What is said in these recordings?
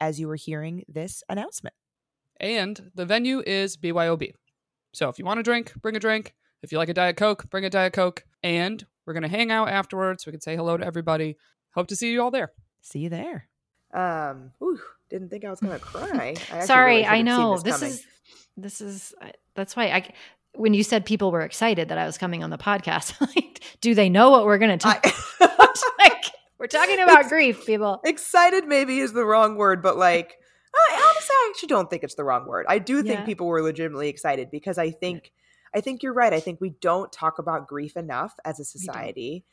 as you were hearing this announcement. And the venue is BYOB. So if you want a drink, bring a drink. If you like a Diet Coke, bring a Diet Coke. And we're going to hang out afterwards. We can say hello to everybody. Hope to see you all there. See you there. Um, whew, didn't think I was gonna cry. I Sorry, really I know. this This, is this is that's why I when you said people were excited that I was coming on the podcast, like, do they know what we're going to talk? I- like, we're talking about grief, people. excited maybe is the wrong word, but like I honestly I actually don't think it's the wrong word. I do think Yeah. people were legitimately excited because I think I think you're right. I think we don't talk about grief enough as a society.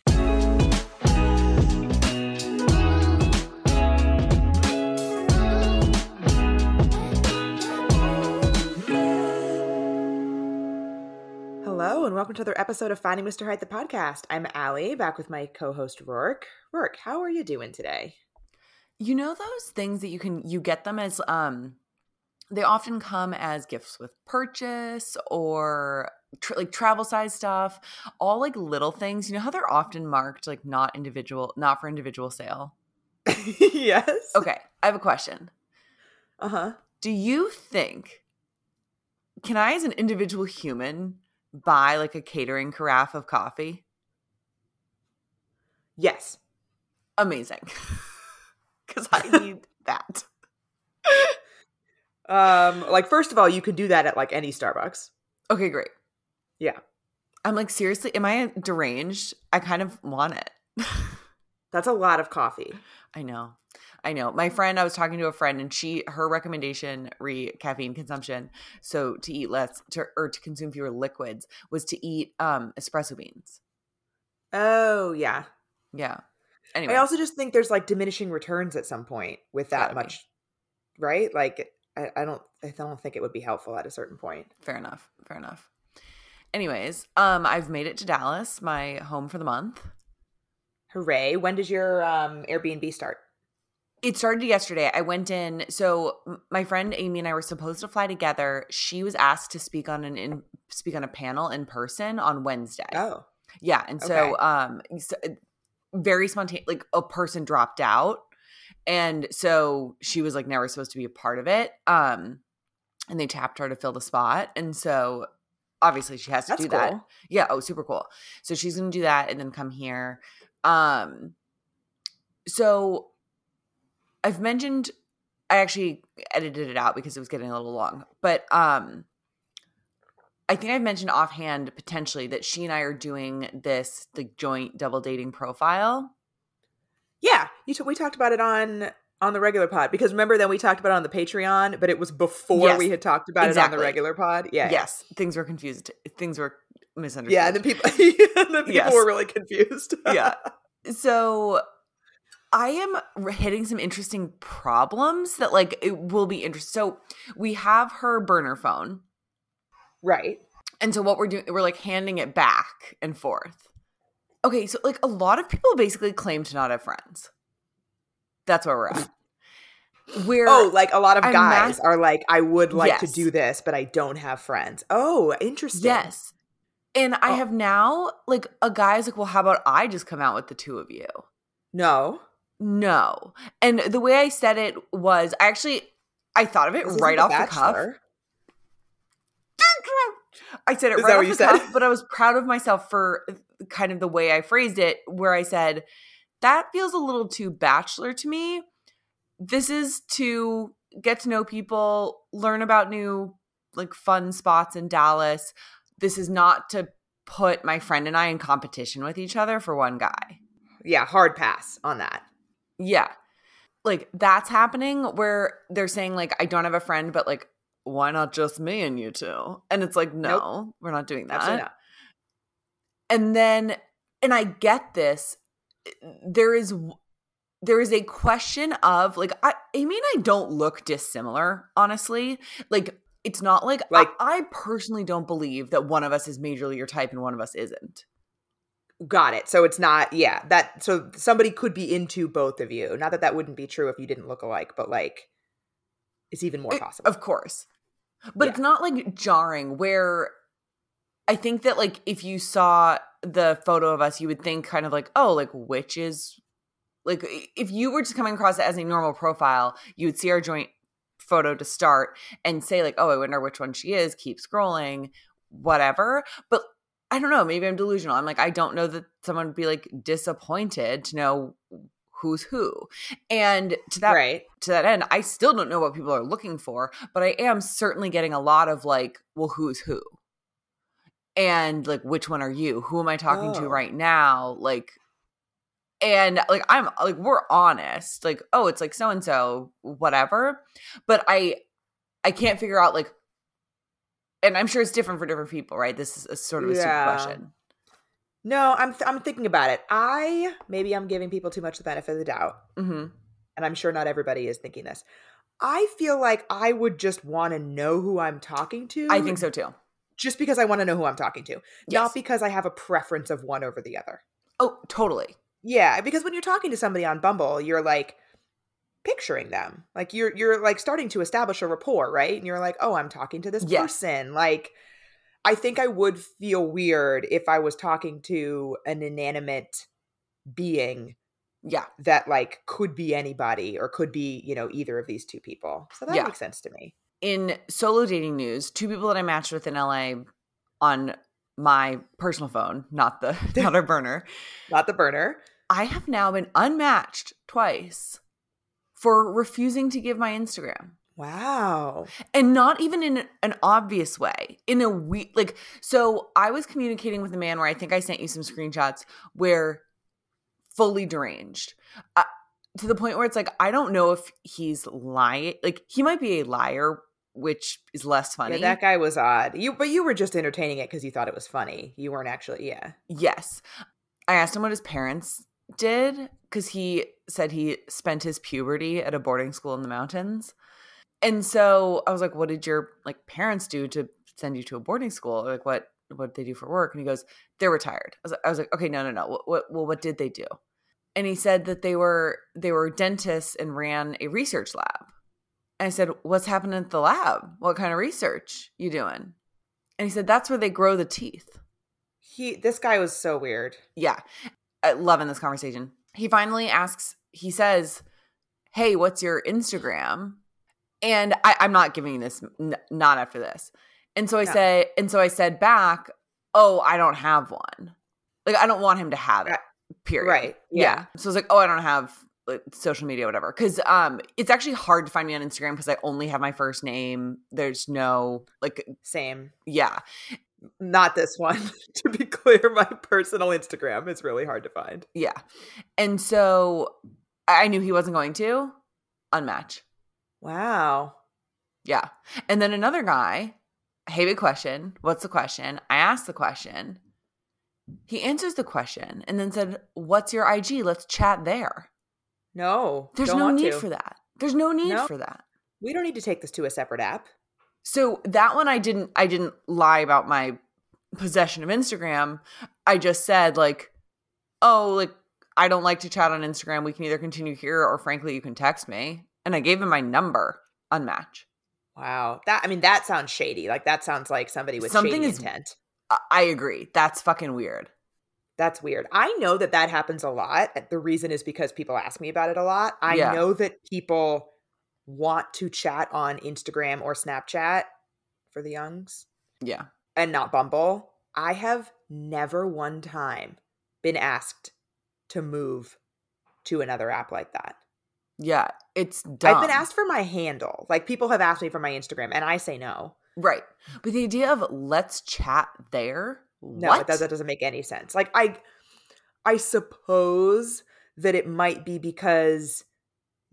Hello and welcome to another episode of Finding Mr. Height the podcast. I'm Allie, back with my co-host Rourke. Rourke, how are you doing today? You know those things that you can you get them as um they often come as gifts with purchase or tr- like travel size stuff, all like little things. You know how they're often marked like not individual, not for individual sale. yes. Okay, I have a question. Uh huh. Do you think can I as an individual human buy like a catering carafe of coffee? Yes. Amazing. Cuz I need that. Um, like first of all, you can do that at like any Starbucks. Okay, great. Yeah. I'm like, seriously, am I deranged? I kind of want it. That's a lot of coffee. I know. I know. My friend, I was talking to a friend and she her recommendation re caffeine consumption, so to eat less to or to consume fewer liquids was to eat um espresso beans. Oh yeah. Yeah. Anyway. I also just think there's like diminishing returns at some point with that much, right? Like I, I don't I don't think it would be helpful at a certain point. fair enough. Fair enough. Anyways, um I've made it to Dallas, my home for the month. Hooray! When did your um Airbnb start? It started yesterday. I went in. So my friend Amy and I were supposed to fly together. She was asked to speak on an in, speak on a panel in person on Wednesday. Oh, Yeah, and so Okay. um so, very spontaneous like a person dropped out and so she was like never supposed to be a part of it. Um and they tapped her to fill the spot and so obviously she has to that's do cool. that. Yeah, oh super cool. So she's going to do that and then come here. Um so I've mentioned I actually edited it out because it was getting a little long. But um I think I've mentioned offhand potentially that she and I are doing this the joint double dating profile. Yeah, you t- we talked about it on on the regular pod because remember then we talked about it on the Patreon, but it was before Yes, we had talked about it on the regular pod. Yeah, yeah. yes, things were confused. Things were misunderstood. Yeah, and the people, the people Yes. were really confused. yeah. So I am hitting some interesting problems that like it will be interesting. So we have her burner phone. right. And so what we're doing, we're like handing it back and forth. Okay, so like a lot of people basically claim to not have friends. That's where we're at. We're Oh, like a lot of I'm guys are like, I would like to do this, but I don't have friends. Oh, interesting. yes. And I Oh. have now like a guy's like, well, how about I just come out with the two of you? No. No. And the way I said it was I actually I thought of it This right off the cuff. I said it Is right off the said? cuff, but I was proud of myself for kind of the way I phrased it, where I said, that feels a little too bachelor to me. This is to get to know people, learn about new like fun spots in Dallas. This is not to put my friend and I in competition with each other for one guy. Yeah, hard pass on that. Yeah. Like that's happening where they're saying like I don't have a friend but like why not just me and you two? And it's like no, we're not doing that. Absolutely not. And then and I get this there is there is a question of like I Amy and I don't look dissimilar, honestly. Like it's not like, Like- I, I personally don't believe that one of us is majorly your type and one of us isn't. Got it. So it's not, yeah, that, so somebody could be into both of you. Not that that wouldn't be true if you didn't look alike, but like, it's even more It- possible. Of course. But Yeah. it's not like jarring where I think that like if you saw the photo of us, you would think kind of like, oh, like which is like if you were just coming across it as a normal profile, you would see our joint photo to start and say, like, oh, I wonder which one she is, keep scrolling, whatever. But I don't know, maybe I'm delusional. I'm like, I don't know that someone would be like disappointed to know who's who. And to that right. to that end, I still don't know what people are looking for, but I am certainly getting a lot of like, well, who's who? And like, which one are you? Who am I talking to Oh. right now? Like, and like, I'm like, we're honest. Like, oh, it's like so and so, whatever. But I, I can't figure out like, and I'm sure it's different for different people, right? This is a sort of a Yeah. stupid question. No, I'm, th- I'm thinking about it. I, maybe I'm giving people too much the benefit of the doubt. hmm and I'm sure not everybody is thinking this. I feel like I would just want to know who I'm talking to. I think so too. Just because I want to know who I'm talking to, Yes. not because I have a preference of one over the other. Oh, totally. Yeah, because when you're talking to somebody on Bumble, you're like picturing them. Like you're you're like starting to establish a rapport, right? And you're like, "Oh, I'm talking to this Yes. person." Like I think I would feel weird if I was talking to an inanimate being Yeah. that like could be anybody or could be, you know, either of these two people. So that Yeah. makes sense to me. in solo dating news, two people that I matched with in LA on my personal phone, not the not our burner. Not the burner. I have now been unmatched twice for refusing to give my Instagram. Wow. And not even in an obvious way. In a we like so I was communicating with a man where I think I sent you some screenshots where fully deranged. Uh, to the point where it's like I don't know if he's lying. Like he might be a liar, which is less funny. Yeah, that guy was odd. You but you were just entertaining it because you thought it was funny. You weren't actually yeah. Yes. I asked him what his parents did because he said he spent his puberty at a boarding school in the mountains. And so I was like, what did your like parents do to send you to a boarding school? Like what what did they do for work? And he goes, they're retired. I was, I was like, okay, no, no, no. What, what well what did they do? And he said that they were they were dentists and ran a research lab. And I said, what's happening at the lab? What kind of research you doing? And he said, that's where they grow the teeth He this guy was so weird. yeah loving this conversation. He finally asks he says hey what's your instagram? And I, i'm not giving this n- not after this. And so i No. say and so i said back oh i don't have one. Like i don't want him to have it period. Right, yeah. yeah. so it's like oh i don't have like, social media whatever. Because um it's actually hard to find me on instagram because i only have my first name. There's no like Same. yeah Not this one. to be clear, my personal Instagram is really hard to find. Yeah. And so I knew he wasn't going to unmatch. Wow. Yeah. And then another guy, hey, big question. What's the question? I asked the question. He answers the question and then said, What's your IG? Let's chat there. No. There's no need to. for that. There's no need No. for that. We don't need to take this to a separate app. So that one I didn't I didn't lie about my possession of Instagram. I just said like, oh, like I don't like to chat on Instagram. We can either continue here or frankly you can text me. And I gave him my number, unmatch. Wow. That I mean that sounds shady. Like that sounds like somebody with Something shady is- intent. I, I agree. That's fucking weird. That's weird. I know that that happens a lot. The reason is because people ask me about it a lot. I Yeah. know that people want to chat on Instagram or Snapchat for the youngs Yeah. and not Bumble. I have never one time been asked to move to another app like that. Yeah. It's dumb. I've been asked for my handle. Like people have asked me for my Instagram and I say no. Right. But the idea of let's chat there. No, what? does, that doesn't make any sense. Like I I suppose that it might be because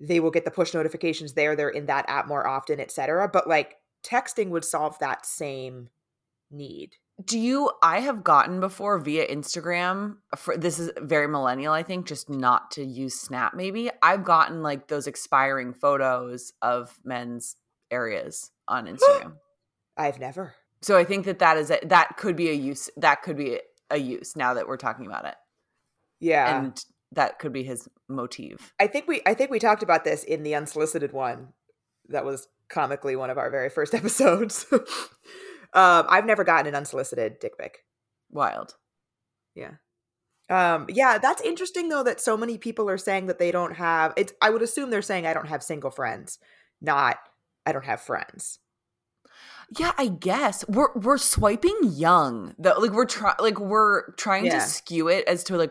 they will get the push notifications there, they're in that app more often, etc. But like texting would solve that same need. Do you? I have gotten before via Instagram. For this is very millennial, I think, just not to use Snap. Maybe I've gotten like those expiring photos of men's areas on Instagram. I've never. so I think that that is a, that could be a use. That could be a use now that we're talking about it, Yeah. and that could be his motive. I think we I think we talked about this in the unsolicited one. That was comically one of our very first episodes. um, I've never gotten an unsolicited dick pic. Wild. Yeah. Um, yeah, that's interesting though that so many people are saying that they don't have it's I would assume they're saying I don't have single friends, not I don't have friends. Yeah, I guess we're we're swiping young. Though, like we're trying, like we're trying Yeah. to skew it as to like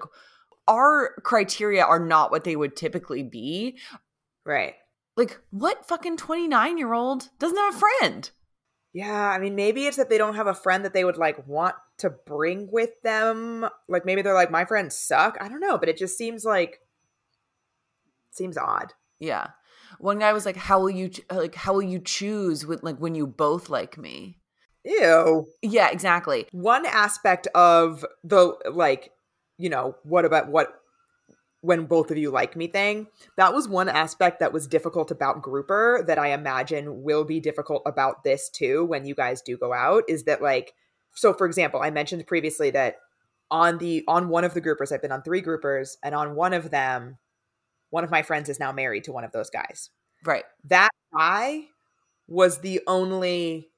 our criteria are not what they would typically be. Right. Like, what fucking twenty nine year old doesn't have a friend? Yeah, I mean maybe it's that they don't have a friend that they would like want to bring with them. Like maybe they're like my friends suck. I don't know, but it just seems like seems odd. Yeah, one guy was like, "How will you like? How will you choose with like when you both like me?" Ew. Yeah, exactly. one aspect of the like you know what about what when both of you like me thing that was one aspect that was difficult about grouper that i imagine will be difficult about this too when you guys do go out is that like so for example i mentioned previously that on the on one of the groupers i've been on three groupers and on one of them one of my friends is now married to one of those guys Right. that guy was the only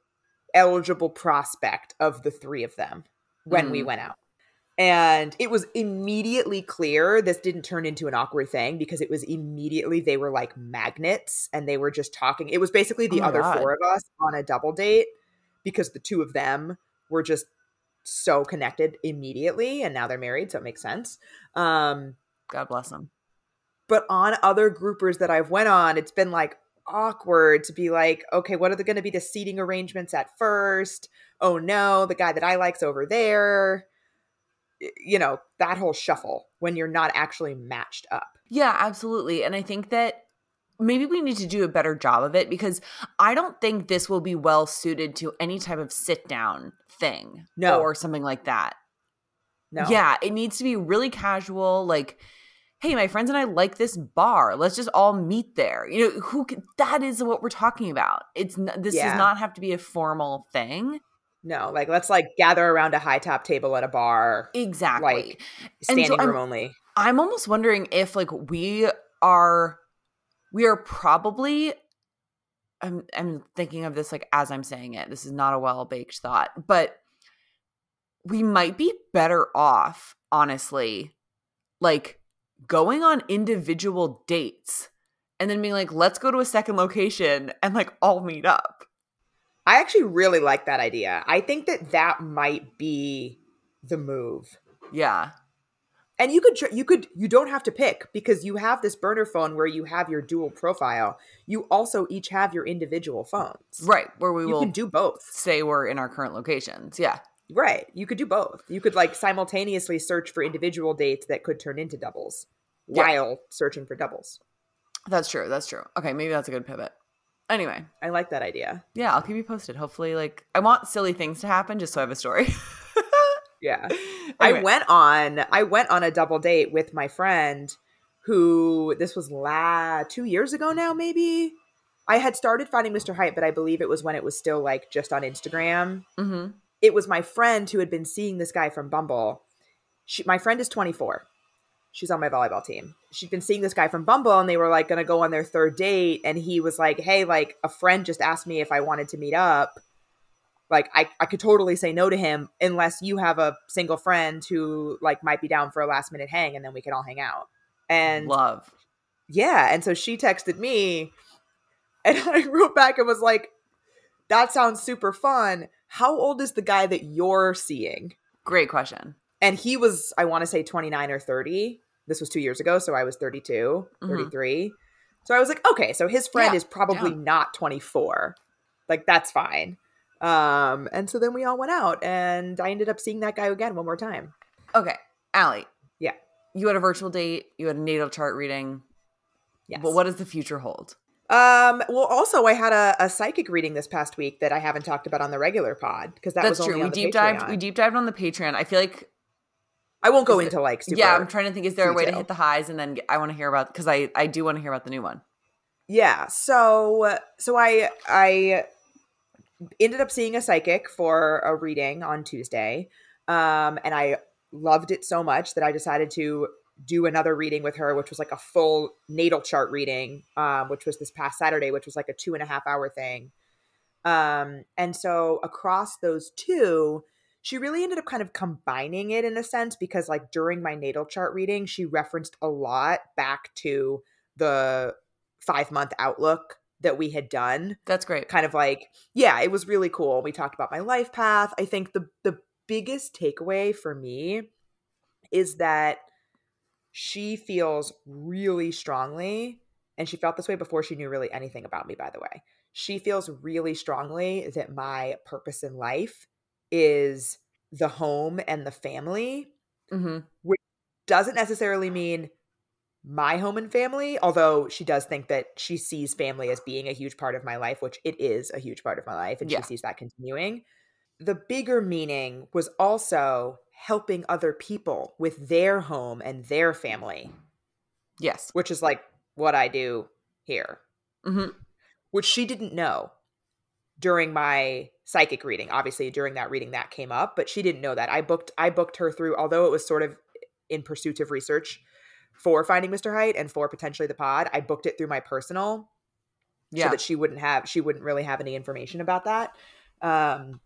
eligible prospect of the three of them when we Mm. went out. And it was immediately clear this didn't turn into an awkward thing because it was immediately they were like magnets and they were just talking. It was basically the Oh other God. four of us on a double date because the two of them were just so connected immediately and now they're married so it makes sense. Um God bless them. but on other groupers that I've went on, it's been like awkward to be like, okay, what are the going to be the seating arrangements at first? Oh no, the guy that I like's over there. You know, that whole shuffle when you're not actually matched up. Yeah, absolutely. And I think that maybe we need to do a better job of it because I don't think this will be well suited to any type of sit down thing No. or something like that. No. Yeah, it needs to be really casual like hey, my friends and I like this bar. Let's just all meet there. You know, who can, that is what we're talking about. It's this Yeah. does not have to be a formal thing. No, like let's like gather around a high top table at a bar, Exactly. Like, standing so I'm- room only. I'm almost wondering if like we are we are probably I'm I'm thinking of this like as I'm saying it. This is not a well-baked thought, but we might be better off honestly like going on individual dates and then being like let's go to a second location and like all meet up. I actually really like that idea. I think that that might be the move. Yeah. and you could you could you don't have to pick because you have this burner phone where you have your dual profile you also each have your individual phones Right, where we you will can do both say we're in our current locations. Yeah. right you could do both you could like simultaneously search for individual dates that could turn into doubles Yeah. while searching for doubles That's true. That's true. Okay, maybe that's a good pivot. Anyway, i like that idea yeah, I'll keep you posted. Hopefully, like I want silly things to happen just so I have a story. yeah Anyway. i went on i went on a double date with my friend who this was la two years ago now maybe i had started finding mr height but i believe it was when it was still like just on instagram hmm it was my friend who had been seeing this guy from Bumble. She, my friend is 24. She's on my volleyball team. She'd been seeing this guy from Bumble and they were like going to go on their third date. And he was like, Hey, like a friend just asked me if I wanted to meet up. Like I, I could totally say no to him unless you have a single friend who like might be down for a last minute hang and then we can all hang out. And Love. yeah. And so she texted me and I wrote back and was like, that sounds super fun. How old is the guy that you're seeing? Great question. And he was, I want to say 29 or 30. This was two years ago. So I was 32, Mhm. 33. So I was like, okay, so his friend Yeah, is probably yeah. not 24. Like, that's fine. Um, and so then we all went out and I ended up seeing that guy again one more time. Okay, Allie. Yeah. You had a virtual date. You had a natal chart reading. Yes. But what does the future hold? Um, well, also, I had a, a psychic reading this past week that I haven't talked about on the regular pod because that That's was only true. We deep dived. We deep dived on the Patreon. I feel like I won't go into like super. yeah. I'm trying to think. Is there a way to hit the highs and then get, I want to hear about because I I do want to hear about the new one. Yeah. So so I I ended up seeing a psychic for a reading on Tuesday. Um and I loved it so much that I decided to do another reading with her, which was like a full natal chart reading, um, which was this past Saturday, which was like a two and a half hour thing. Um, and so across those two, she really ended up kind of combining it in a sense because like during my natal chart reading, she referenced a lot back to the five month outlook that we had done. That's great. kind of like yeah it was really cool. We talked about my life path. I think the the biggest takeaway for me is that she feels really strongly and she felt this way before she knew really anything about me by the way. She feels really strongly that my purpose in life is the home and the family hmm doesn't necessarily mean my home and family, although she does think that she sees family as being a huge part of my life, which it is a huge part of my life, and Yeah. she sees that continuing. The bigger meaning was also helping other people with their home and their family, Yes. which is like what I do here, hmm which she didn't know during my psychic reading. Obviously, during that reading that came up, but she didn't know that. I booked I booked her through although it was sort of in pursuit of research for finding Mr. Height and for potentially the pod. I booked it through my personal Yeah. so that she wouldn't have she wouldn't really have any information about that. Um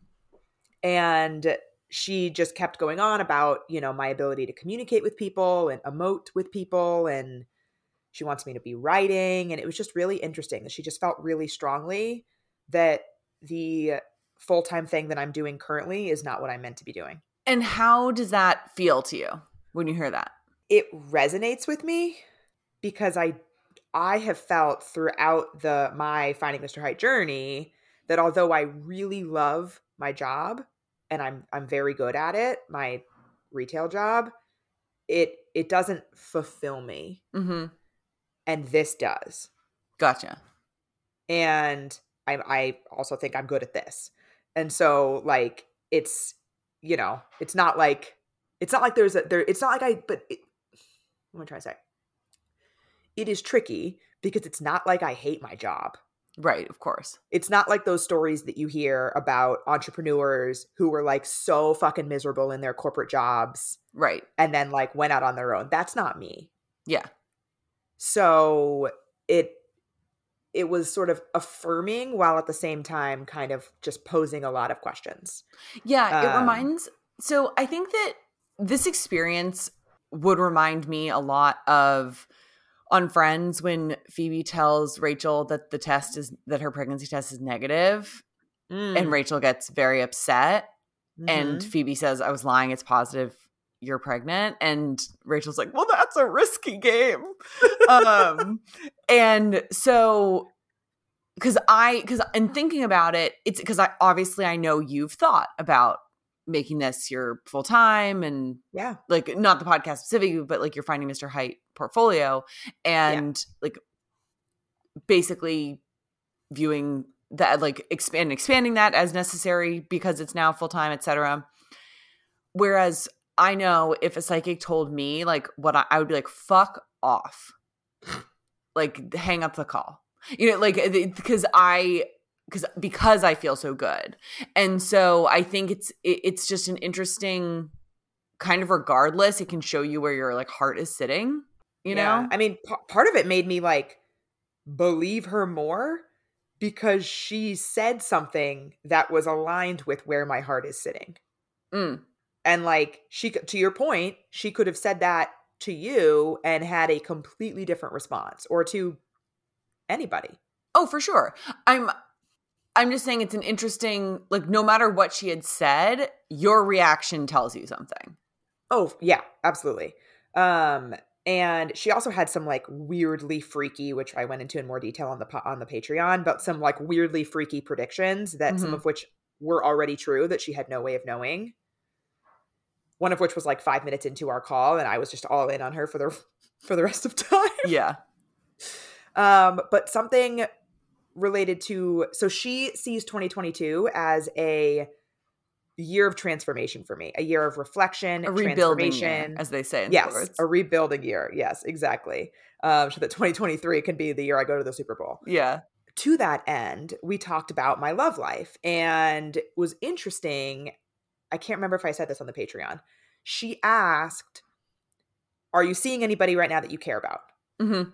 and she just kept going on about, you know, my ability to communicate with people and emote with people and she wants me to be writing and it was just really interesting that she just felt really strongly that the full-time thing that I'm doing currently is not what I'm meant to be doing. and how does that feel to you when you hear that? it resonates with me because I I have felt throughout the my finding Mr. Height journey that although I really love my job and I'm I'm very good at it, my retail job, it it doesn't fulfill me Mm-hmm. and this does. Gotcha. And I I also think I'm good at this. And so like it's you know, it's not like it's not like there's a there it's not like I but it, what am I trying to say? It is tricky because it's not like I hate my job. Right. Of course. It's not like those stories that you hear about entrepreneurs who were like so fucking miserable in their corporate jobs Right. and then like went out on their own. That's not me. Yeah. So it it was sort of affirming while at the same time kind of just posing a lot of questions. Yeah, it Um, reminds. So I think that this experience would remind me a lot of on Friends when Phoebe tells Rachel that the test is that her pregnancy test is negative, Mm. and Rachel gets very upset, and Mhm. Phoebe says, "I was lying. It's positive. You're pregnant." And Rachel's like, "Well, that's a risky game." um, and so because I because in thinking about it, it's because I obviously I know you've thought about making this your full time and yeah. like not the podcast specifically, but like you're finding Mr. Height portfolio and like basically viewing that like expand expanding that as necessary because it's now full time, etc. Whereas I know if a psychic told me like what I, I would be like, fuck off. Like hang up the call. You know, like because I because because I feel so good. And so I think it's it, it's just an interesting kind of regardless, it can show you where your like heart is sitting, you Yeah. know? I mean, p- part of it made me like believe her more because she said something that was aligned with where my heart is sitting. Mm. And like she could- to your point, she could have said that to you and had a completely different response or to anybody. Oh, for sure. I'm I'm just saying it's an interesting like no matter what she had said, your reaction tells you something. Oh, yeah, absolutely. Um and she also had some like weirdly freaky which I went into in more detail on the on the Patreon, but some like weirdly freaky predictions that some Mhm. of which were already true that she had no way of knowing. One of which was like 5 minutes into our call and I was just all in on her for the for the rest of time. Yeah. Um, but something related to so she sees 2022 as a year of transformation for me, a year of reflection, A rebuilding year, as they say in yes, sports. a rebuilding year. Yes, exactly. Um, so that 2023 can be the year I go to the Super Bowl. yeah. To that end, we talked about my love life and it was interesting. I can't remember if I said this on the Patreon. She asked, Are you seeing anybody right now that you care about? hmm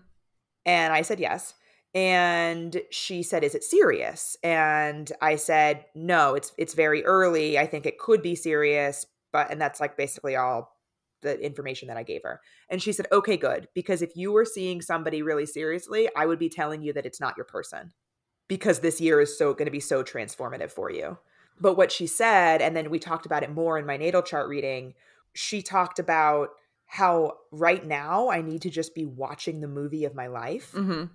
And I said yes. And she said, "Is it serious?" And I said, "No, it's it's very early. I think it could be serious, but and that's like basically all the information that I gave her." And she said, "Okay, good, because if you were seeing somebody really seriously, I would be telling you that it's not your person because this year is so going to be so transformative for you." But what she said, and then we talked about it more in my natal chart reading, she talked about how right now I need to just be watching the movie of my life hmm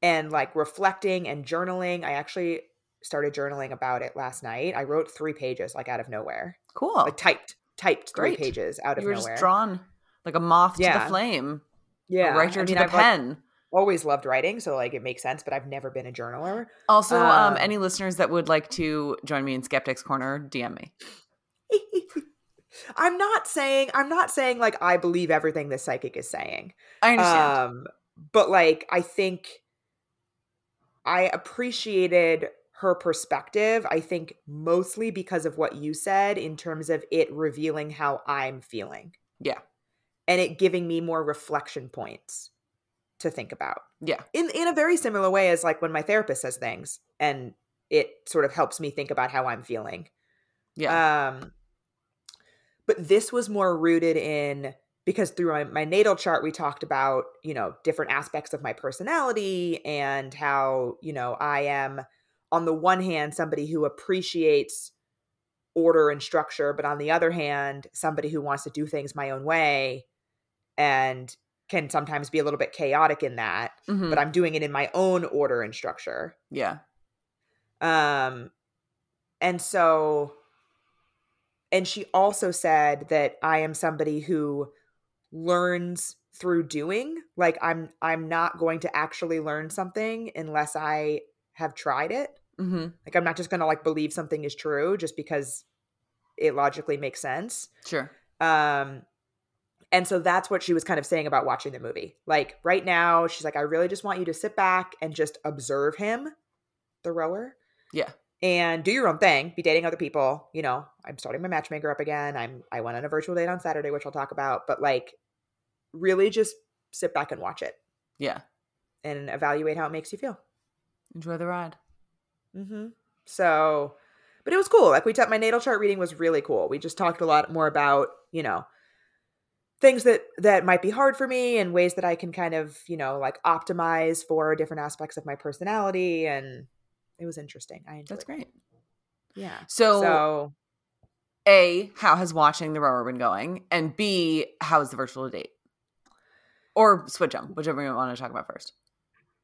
and like reflecting and journaling. I actually started journaling about it last night. I wrote three pages like out of nowhere. Cool. Like typed, typed three pages out of you were nowhere. just drawn like a moth to Yeah. the flame. yeah. A writer I to the I've like, pen. Always loved writing, so like it makes sense, but I've never been a journaler. also, um, um, any listeners that would like to join me in Skeptics Corner, DM me. I'm not saying I'm not saying like I believe everything the psychic is saying. I understand. Um, but like I think I appreciated her perspective. I think mostly because of what you said in terms of it revealing how I'm feeling. Yeah. And it giving me more reflection points to think about. yeah. In in a very similar way as like when my therapist says things and it sort of helps me think about how I'm feeling. Yeah. Um, but this was more rooted in because through my, my natal chart we talked about you know different aspects of my personality and how you know I am on the one hand somebody who appreciates order and structure, but on the other hand somebody who wants to do things my own way and can sometimes be a little bit chaotic in that Mhm. but I'm doing it in my own order and structure. yeah. Um, and so, and she also said that I am somebody who learns through doing. Like I'm, I'm not going to actually learn something unless I have tried it. hmm Like I'm not just going to like believe something is true just because it logically makes sense. Sure. Um, and so that's what she was kind of saying about watching the movie. Like right now, she's like, I really just want you to sit back and just observe him, the rower Yeah. and do your own thing be dating other people you know i'm starting my matchmaker up again i'm i went on a virtual date on saturday which i'll talk about but like really just sit back and watch it Yeah. and evaluate how it makes you feel Enjoy the ride. mm-hmm. so but it was cool like we talked my natal chart reading was really cool we just talked a lot more about you know things that that might be hard for me and ways that i can kind of you know like optimize for different aspects of my personality and it was interesting i enjoyed That's it. great. yeah So, so A, how has watching the rower been going? And B, how is the virtual date? Or switch them, whichever you want to talk about first.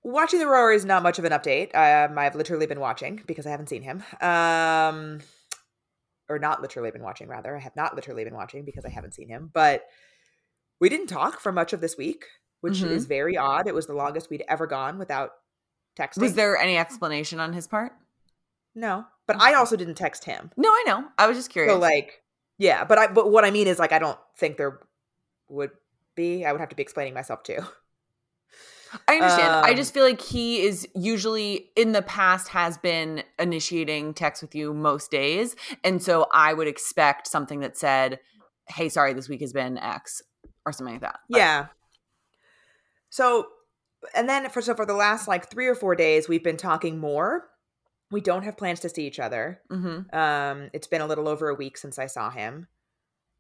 Watching the rower is not much of an update. Um, I've literally been watching because I haven't seen him. Um, or not literally been watching, rather. I have not literally been watching because I haven't seen him. But we didn't talk for much of this week, which Mhm. is very odd. It was the longest we'd ever gone without texting. Was there any explanation on his part? No, but I also didn't text him. No, I know. I was just curious. So like, yeah, but I but what I mean is like I don't think there would be. I would have to be explaining myself too. I understand. I Um, just feel like he is usually in the past has been initiating text with you most days. And so I would expect something that said, Hey, sorry, this week has been X or something like that. But- Yeah. So, and then for so for the last like three or four days, we've been talking more. We don't have plans to see each other. Mhm. Um, it's been a little over a week since I saw him,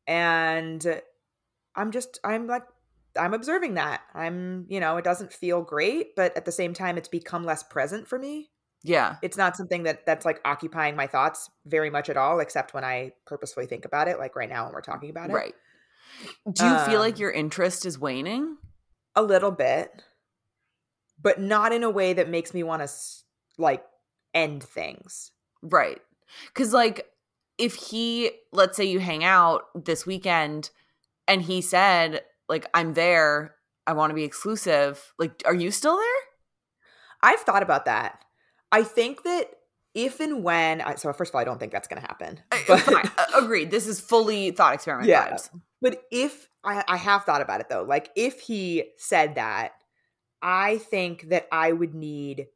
and I'm just I'm like I'm observing that. I'm you know it doesn't feel great, but at the same time, it's become less present for me. Yeah. It's not something that that's like occupying my thoughts very much at all, except when I purposefully think about it, like right now when we're talking about it. Right. Do you feel like Um, your interest is waning? a little bit but not in a way that makes me want to like end things Right. Cause like if he let's say you hang out this weekend and he said, like, I'm there, I want to be exclusive, like, are you still there? I've thought about that. I think that if and when, I, so first of all, I don't think that's going to happen. But, agreed. This is fully thought experiment yeah. vibes. But if I, I have thought about it though, like if he said that, I think that I would need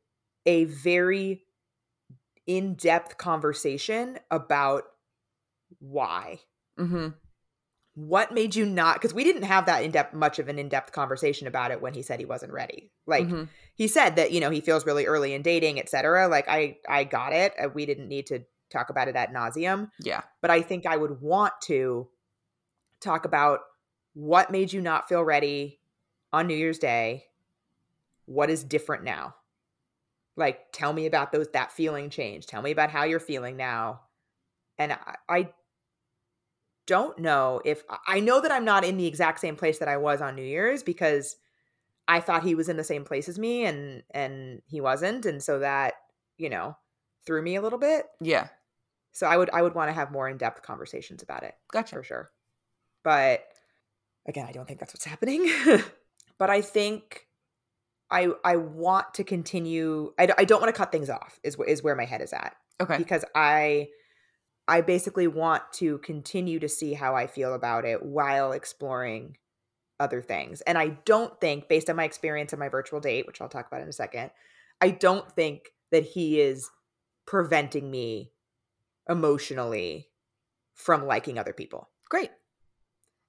a very in depth conversation about why. Mm-hmm. What made you not? Because we didn't have that in depth, much of an in depth conversation about it when he said he wasn't ready. Like mm-hmm. he said that you know he feels really early in dating, etc. Like I, I got it. Uh, we didn't need to talk about it at nauseum. Yeah, but I think I would want to talk about what made you not feel ready on New Year's Day. What is different now? Like, tell me about those that feeling change. Tell me about how you're feeling now. And I, I don't know if I know that I'm not in the exact same place that I was on New Year's because I thought he was in the same place as me and and he wasn't and so that, you know, threw me a little bit. Yeah. So I would I would want to have more in-depth conversations about it. Gotcha. For sure. But again, I don't think that's what's happening. but I think I I want to continue I, I don't want to cut things off is is where my head is at. Okay. Because I I basically want to continue to see how I feel about it while exploring other things. And I don't think, based on my experience of my virtual date, which I'll talk about in a second, I don't think that he is preventing me emotionally from liking other people. Great.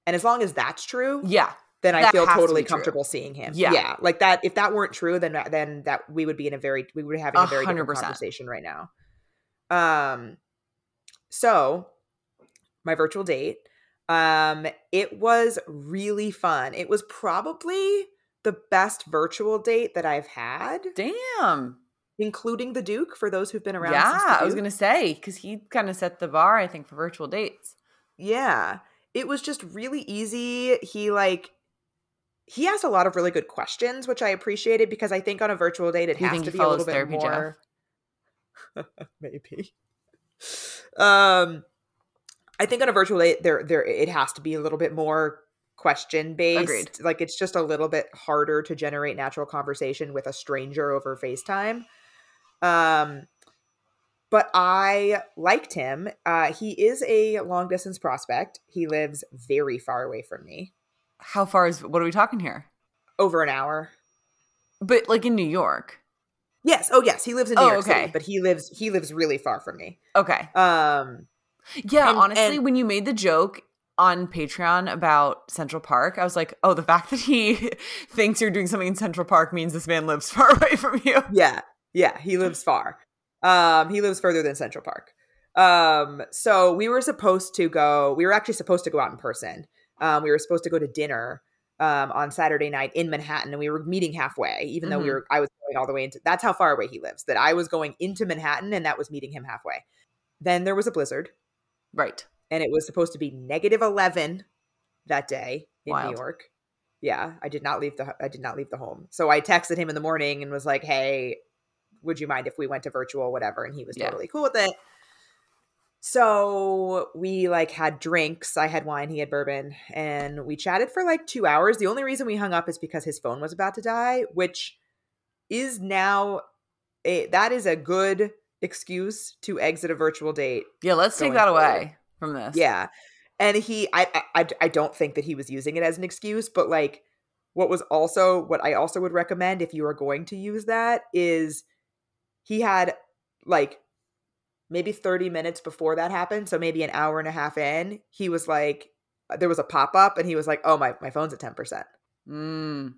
And as long as that's true, yeah, then I feel totally comfortable true. seeing him. Yeah. yeah, like that. If that weren't true, then then that we would be in a very we would be having a very 100%. different conversation right now. Um, so, my virtual date, um, it was really fun. It was probably the best virtual date that I've had. Damn. Including the Duke for those who've been around. Yeah, I was going to say, because he kind of set the bar, I think, for virtual dates. Yeah. It was just really easy. He, like, he asked a lot of really good questions, which I appreciated because I think on a virtual date it you has to be a little bit more. Maybe. Um, I think on a virtual date, there there it has to be a little bit more question based. Agreed. Like it's just a little bit harder to generate natural conversation with a stranger over FaceTime. Um, but I liked him. Uh, he is a long distance prospect. He lives very far away from me. How far is what are we talking here? Over an hour. But like in New York. Yes. Oh, yes. He lives in New oh, York okay. City, but he lives he lives really far from me. Okay. Um. Yeah. And, honestly, and, when you made the joke on Patreon about Central Park, I was like, oh, the fact that he thinks you're doing something in Central Park means this man lives far away from you. Yeah. Yeah. He lives far. Um. He lives further than Central Park. Um. So we were supposed to go. We were actually supposed to go out in person. Um. We were supposed to go to dinner um, on Saturday night in Manhattan, and we were meeting halfway, even mm-hmm. though we mm-hmm. were I was going all the way into that's how far away he lives. That I was going into Manhattan, and that was meeting him halfway. Then there was a blizzard, right? And it was supposed to be negative eleven that day in Wild. New York. Yeah, I did not leave the I did not leave the home. So I texted him in the morning and was like, "Hey, would you mind if we went to virtual, whatever?" And he was totally yeah. cool with it. So we like had drinks. I had wine, he had bourbon, and we chatted for like two hours. The only reason we hung up is because his phone was about to die, which is now a that is a good excuse to exit a virtual date. Yeah, let's take that forward. away from this. Yeah. And he I, I I don't think that he was using it as an excuse, but like what was also what I also would recommend if you are going to use that is he had like maybe 30 minutes before that happened, so maybe an hour and a half in, he was like, uh, there was a pop up and he was like, oh, my, my phone's at 10%. Mm.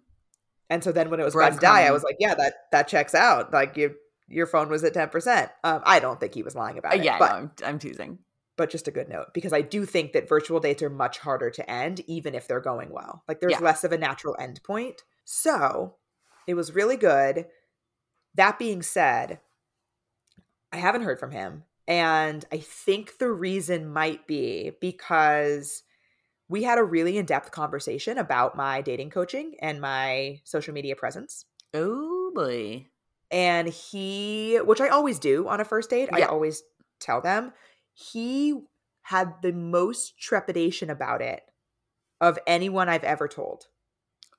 And so then when it was about to die, I was like, yeah, that, that checks out. Like your, your phone was at 10%. Um, I don't think he was lying about uh, it. Yeah, but, no, I'm, I'm teasing. But just a good note because I do think that virtual dates are much harder to end, even if they're going well. Like there's yeah. less of a natural end point. So it was really good. That being said, I haven't heard from him. And I think the reason might be because we had a really in depth conversation about my dating coaching and my social media presence. Oh boy. And he, which I always do on a first date, yeah. I always tell them, he had the most trepidation about it of anyone I've ever told.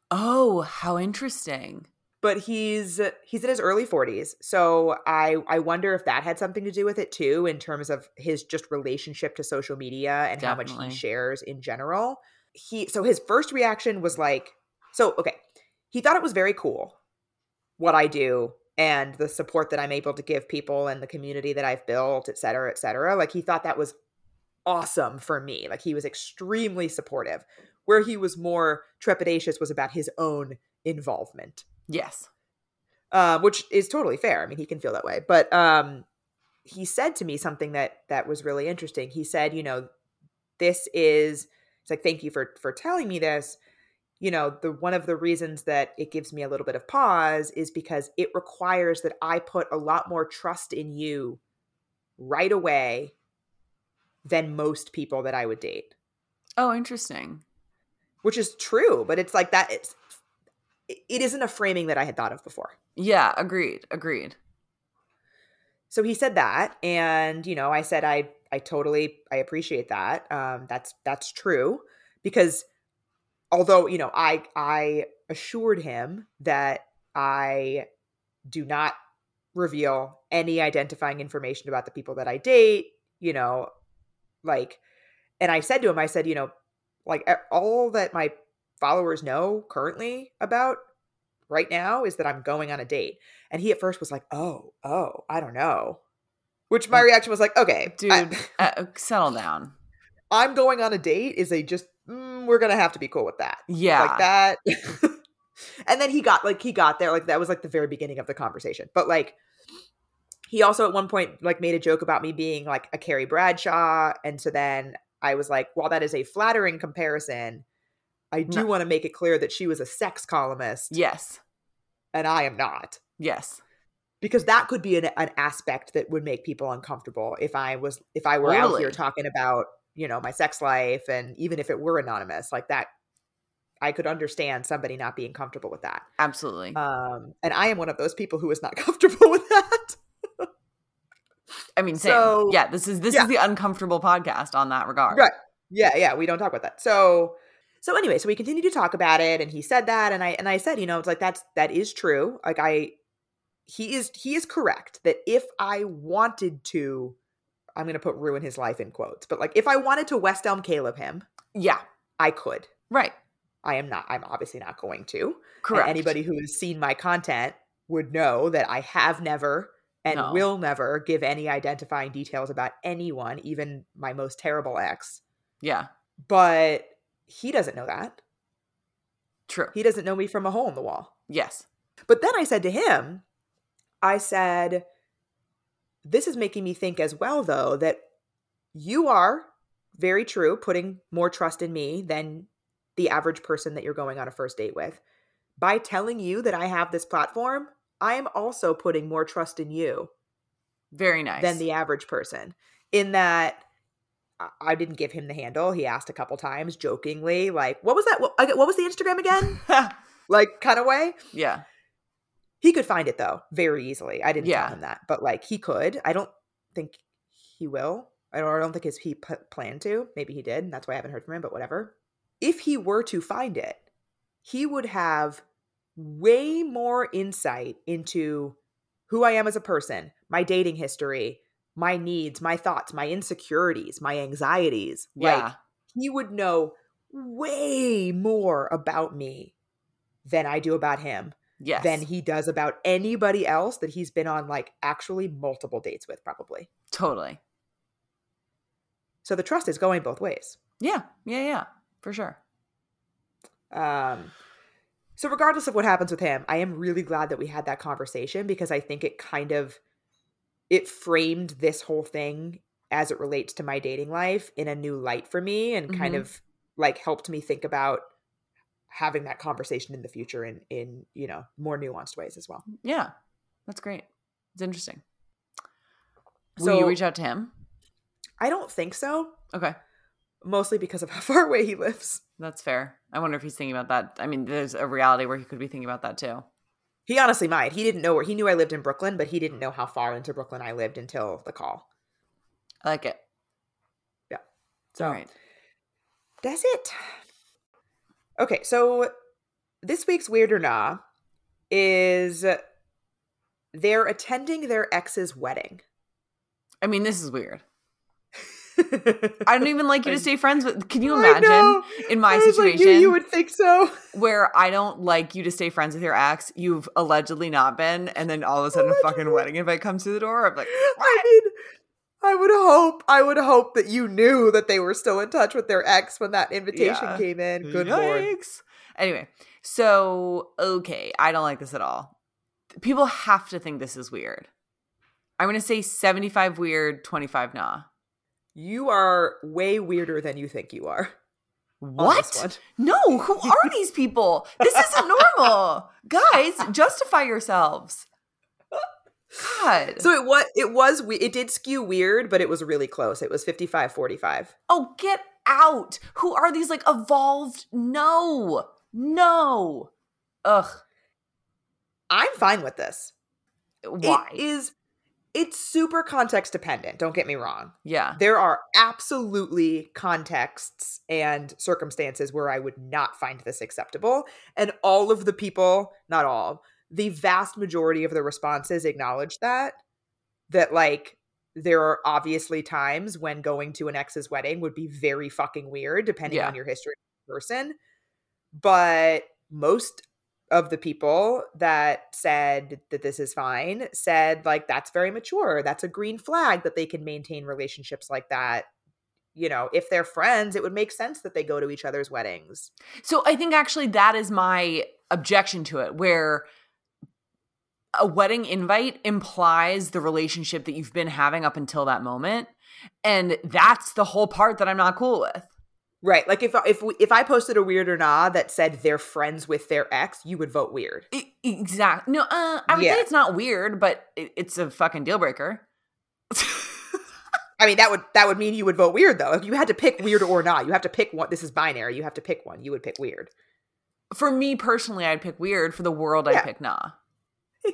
Oh, how interesting. But he's he's in his early 40s so i i wonder if that had something to do with it too in terms of his just relationship to social media and how much he shares in general. He so his first reaction was like so okay he thought it was very cool what i do and the support that i'm able to give people and the community that i've built et cetera et cetera. Like he thought that was awesome for me like he was extremely supportive. Where he was more trepidatious was about his own involvement Yes. um, which is totally fair. I mean, he can feel that way. But um, he said to me something that that was really interesting. He said, you know, this is it's like thank you for for telling me this. You know, the one of the reasons that it gives me a little bit of pause is because it requires that I put a lot more trust in you right away than most people that I would date. Oh, interesting. Which is true, but it's like that it's it isn't a framing that I had thought of before. Yeah, agreed. Agreed. so he said that and you know i said i i totally i appreciate that um that's that's true because although you know i i assured him that i do not reveal any identifying information about the people that i date you know like and i said to him i said you know like all that my followers know currently about right now is that i'm going on a date and he at first was like, "Oh, oh, I don't know." Which my reaction was like, "Okay, Dude, I, uh, settle down. I'm going on a date is a just mm, we're gonna have to be cool with that, Yeah. like that." and then he got like he got there like that was like the very beginning of the conversation, but like he also at one point like made a joke about me being like a Carrie Bradshaw, and so then I was like, while that is a flattering comparison, I do No. want to make it clear that she was a sex columnist Yes. and I am not. Yes. because that could be an, an aspect that would make people uncomfortable if i was if i were out here talking about you know my sex life and even if it were anonymous like that i could understand somebody not being comfortable with that Absolutely. um and i am one of those people who is not comfortable with that I mean, same. so- yeah, this is this yeah. is the uncomfortable podcast on that regard. Right. yeah yeah we don't talk about that so so anyway so we continued to talk about it and he said that and i and i said you know it's like that's that is true like i he is he is correct that if i wanted to i'm going to put ruin his life in quotes but like if i wanted to west elm caleb him Yeah. i could Right. i am not i'm obviously not going to And Correct. anybody who has seen my content would know that i have never and No. will never give any identifying details about anyone even my most terrible ex Yeah. but he doesn't know that True. he doesn't know me from a hole in the wall yes. But then I said to him, I said, this is making me think as well, though, that you are very true, putting more trust in me than the average person that you're going on a first date with. By telling you that I have this platform, I am also putting more trust in you Very nice. than the average person. In that, I- didn't give him the handle. He asked a couple times jokingly, like, "What was that? What, what was the Instagram again?" like, kind of way. yeah. He could find it though very easily. I didn't Yeah. tell him that, but like he could. I don't think he will. I don't, I don't think his he p- planned to. Maybe he did. And that's why I haven't heard from him. But whatever. If he were to find it, he would have way more insight into who I am as a person, my dating history, my needs, my thoughts, my insecurities, my anxieties. Yeah. Like he would know way more about me than I do about him yes. than he does about anybody else that he's been on like actually multiple dates with probably. totally. So the trust is going both ways. Yeah. Yeah. Yeah. For sure. Um so regardless of what happens with him, I am really glad that we had that conversation because I think it kind of it framed this whole thing as it relates to my dating life in a new light for me and kind Mhm. of like helped me think about having that conversation in the future in in, you know, more nuanced ways as well. Yeah. That's great. It's interesting. Will So- you reach out to him? I don't think so, Okay. mostly because of how far away he lives. That's fair. I wonder if he's thinking about that. I mean, there's a reality where he could be thinking about that too. He honestly might. He didn't know where he knew I lived in Brooklyn, but he didn't know how far into Brooklyn I lived until the call. I like it. Yeah. So All right. that's it. Okay, so this week's Weird or Nah is they're attending their ex's wedding. I mean, this is weird. I don't even like you to stay friends with. Can you imagine in my was like, situation you would think so. where I don't like you to stay friends with your ex, you've allegedly not been, and then all of a sudden a fucking wedding invite comes through the door? I'm like, I mean, I would hope, I would hope that you knew that they were still in touch with their ex when that invitation Yeah. came in. Good lord. Yikes. Anyway, so okay, I don't like this at all. People have to think this is weird. I'm gonna say 75 weird, 25 nah. You are way weirder than you think you are. What? No, who are these people? This isn't normal. Guys, justify yourselves. God. So it was it was it did skew weird, but it was really close. It was 55-45. oh, get out. Who are these like evolved? No. No. Ugh. I'm fine with this. Why? It is it's super context dependent, don't get me wrong. yeah. There are absolutely contexts and circumstances where I would not find this acceptable. And all of the people, not all, the vast majority of the responses acknowledge that. That, like, there are obviously times when going to an ex's wedding would be very fucking weird, depending Yeah. on your history person. But most of the people that said that this is fine said like that's very mature that's a green flag that they can maintain relationships like that you know if they're friends it would make sense that they go to each other's weddings So I think actually that is my objection to it, where a wedding invite implies the relationship that you've been having up until that moment. And that's the whole part that I'm not cool with. Right like if if we, if i posted a weird or nah that said they're friends with their ex you would vote weird Exactly. No, uh, I would Yeah. say it's not weird, but it, it's a fucking deal breaker. i mean that would that would mean you would vote weird though if you had to pick weird or not you have to pick one this is binary you have to pick one you would pick weird For me personally, I'd pick weird. For the world, Yeah. I'd pick nah.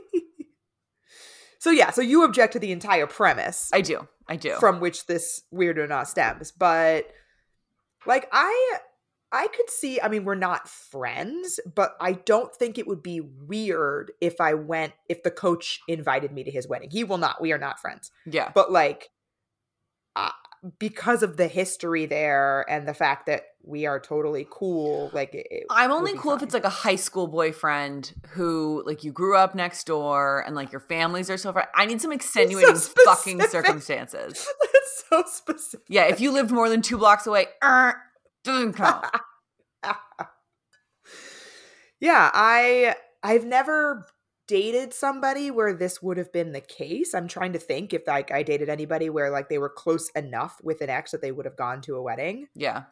so yeah so you object to the entire premise I do. I do. from which this weird or not stems but like i i could see i mean we're not friends but i don't think it would be weird if i went if the coach invited me to his wedding he will not we are not friends yeah. but like because of the history there and the fact that we are totally cool like it, I'm only cool if it's like a high school boyfriend who like you grew up next door and like your families are so far. I need some extenuating fucking circumstances. that's so specific Yeah, if you lived more than two blocks away, er, doesn't count. yeah i i've never dated somebody where this would have been the case. I'm trying to think if like i dated anybody where like they were close enough with an ex that they would have gone to a wedding. Yeah,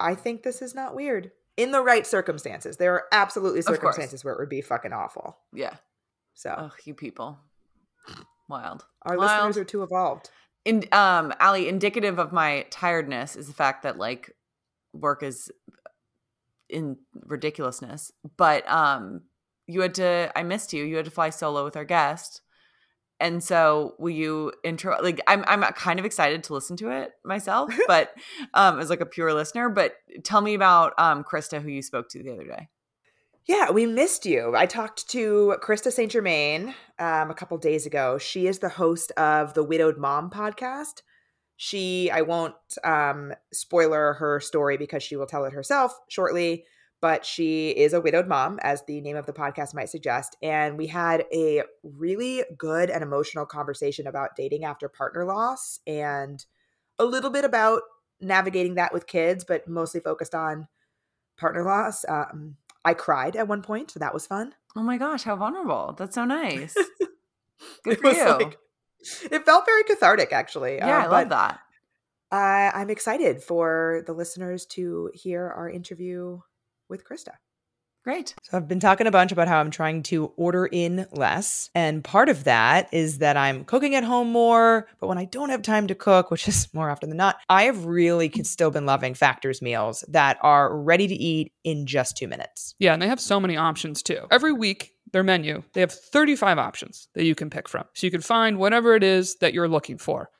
i think this is not weird. In the right circumstances. There are absolutely circumstances where it would be fucking awful. Yeah. so. Ugh, you people, wild. our wild. listeners are too evolved. In um, Ali, indicative of my tiredness is the fact that like work is in ridiculousness. But um, you had to. I missed you. You had to fly solo with our guest. And so, will you intro? Like, I'm I'm kind of excited to listen to it myself, but um, as like a pure listener. But tell me about um, Krista, who you spoke to the other day. Yeah, we missed you. I talked to Krista St. Germain um, a couple days ago. She is the host of the Widowed Mom podcast. She, I won't um, spoiler her story because she will tell it herself shortly, but she is a widowed mom, as the name of the podcast might suggest. And we had a really good and emotional conversation about dating after partner loss and a little bit about navigating that with kids, but mostly focused on partner loss. Um, I cried at one point, so that was fun. Oh my gosh, how vulnerable! That's so nice. Good It for you. like- it felt very cathartic, actually. yeah, uh, I but love that. I, I'm excited for the listeners to hear our interview with Krista. Great. So I've been talking a bunch about how I'm trying to order in less. And part of that is that I'm cooking at home more. But when I don't have time to cook, which is more often than not, I have really con- still been loving Factor's meals that are ready to eat in just two minutes. Yeah, and they have so many options too. Every week, their menu, they have 35 options that you can pick from. So you can find whatever it is that you're looking for.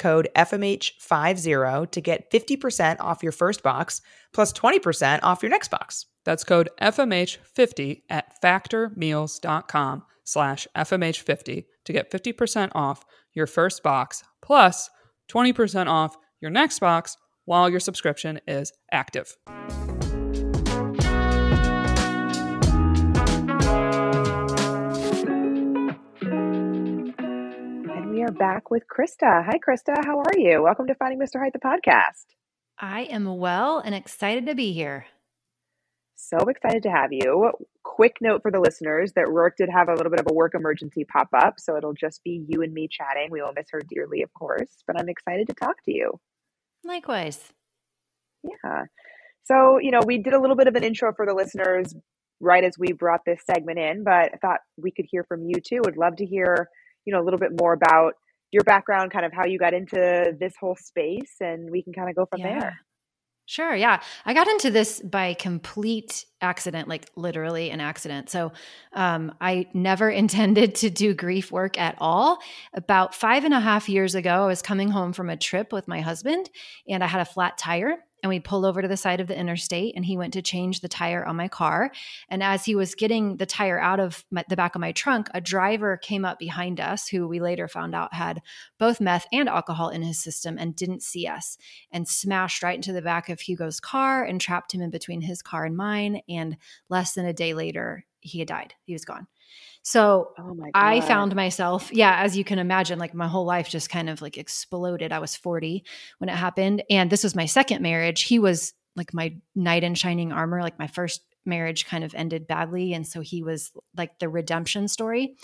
code FMH50 to get 50% off your first box plus 20% off your next box. That's code FMH50 at factormeals.com slash FMH50 to get 50% off your first box plus 20% off your next box while your subscription is active. Are back with Krista. Hi, Krista. How are you? Welcome to Finding Mr. Height, the podcast. I am well and excited to be here. So excited to have you. Quick note for the listeners that Rourke did have a little bit of a work emergency pop up, so it'll just be you and me chatting. We will miss her dearly, of course, but I'm excited to talk to you. Likewise. Yeah. So, you know, we did a little bit of an intro for the listeners right as we brought this segment in, but I thought we could hear from you too. Would love to hear, you know, a little bit more about your background, kind of how you got into this whole space, and we can kind of go from Yeah. there. Sure. Yeah. I got into this by complete accident, like literally an accident. So um, I never intended to do grief work at all. About five and a half years ago, I was coming home from a trip with my husband and I had a flat tire. And we pulled over to the side of the interstate, and he went to change the tire on my car. And as he was getting the tire out of my, the back of my trunk, a driver came up behind us, who we later found out had both meth and alcohol in his system and didn't see us and smashed right into the back of Hugo's car and trapped him in between his car and mine. And less than a day later, he had died. He was gone. So Oh. I found myself, yeah, as you can imagine, like my whole life just kind of like exploded. I was 40 when it happened. And this was my second marriage. He was like my knight in shining armor. Like my first marriage kind of ended badly. And so he was like the redemption story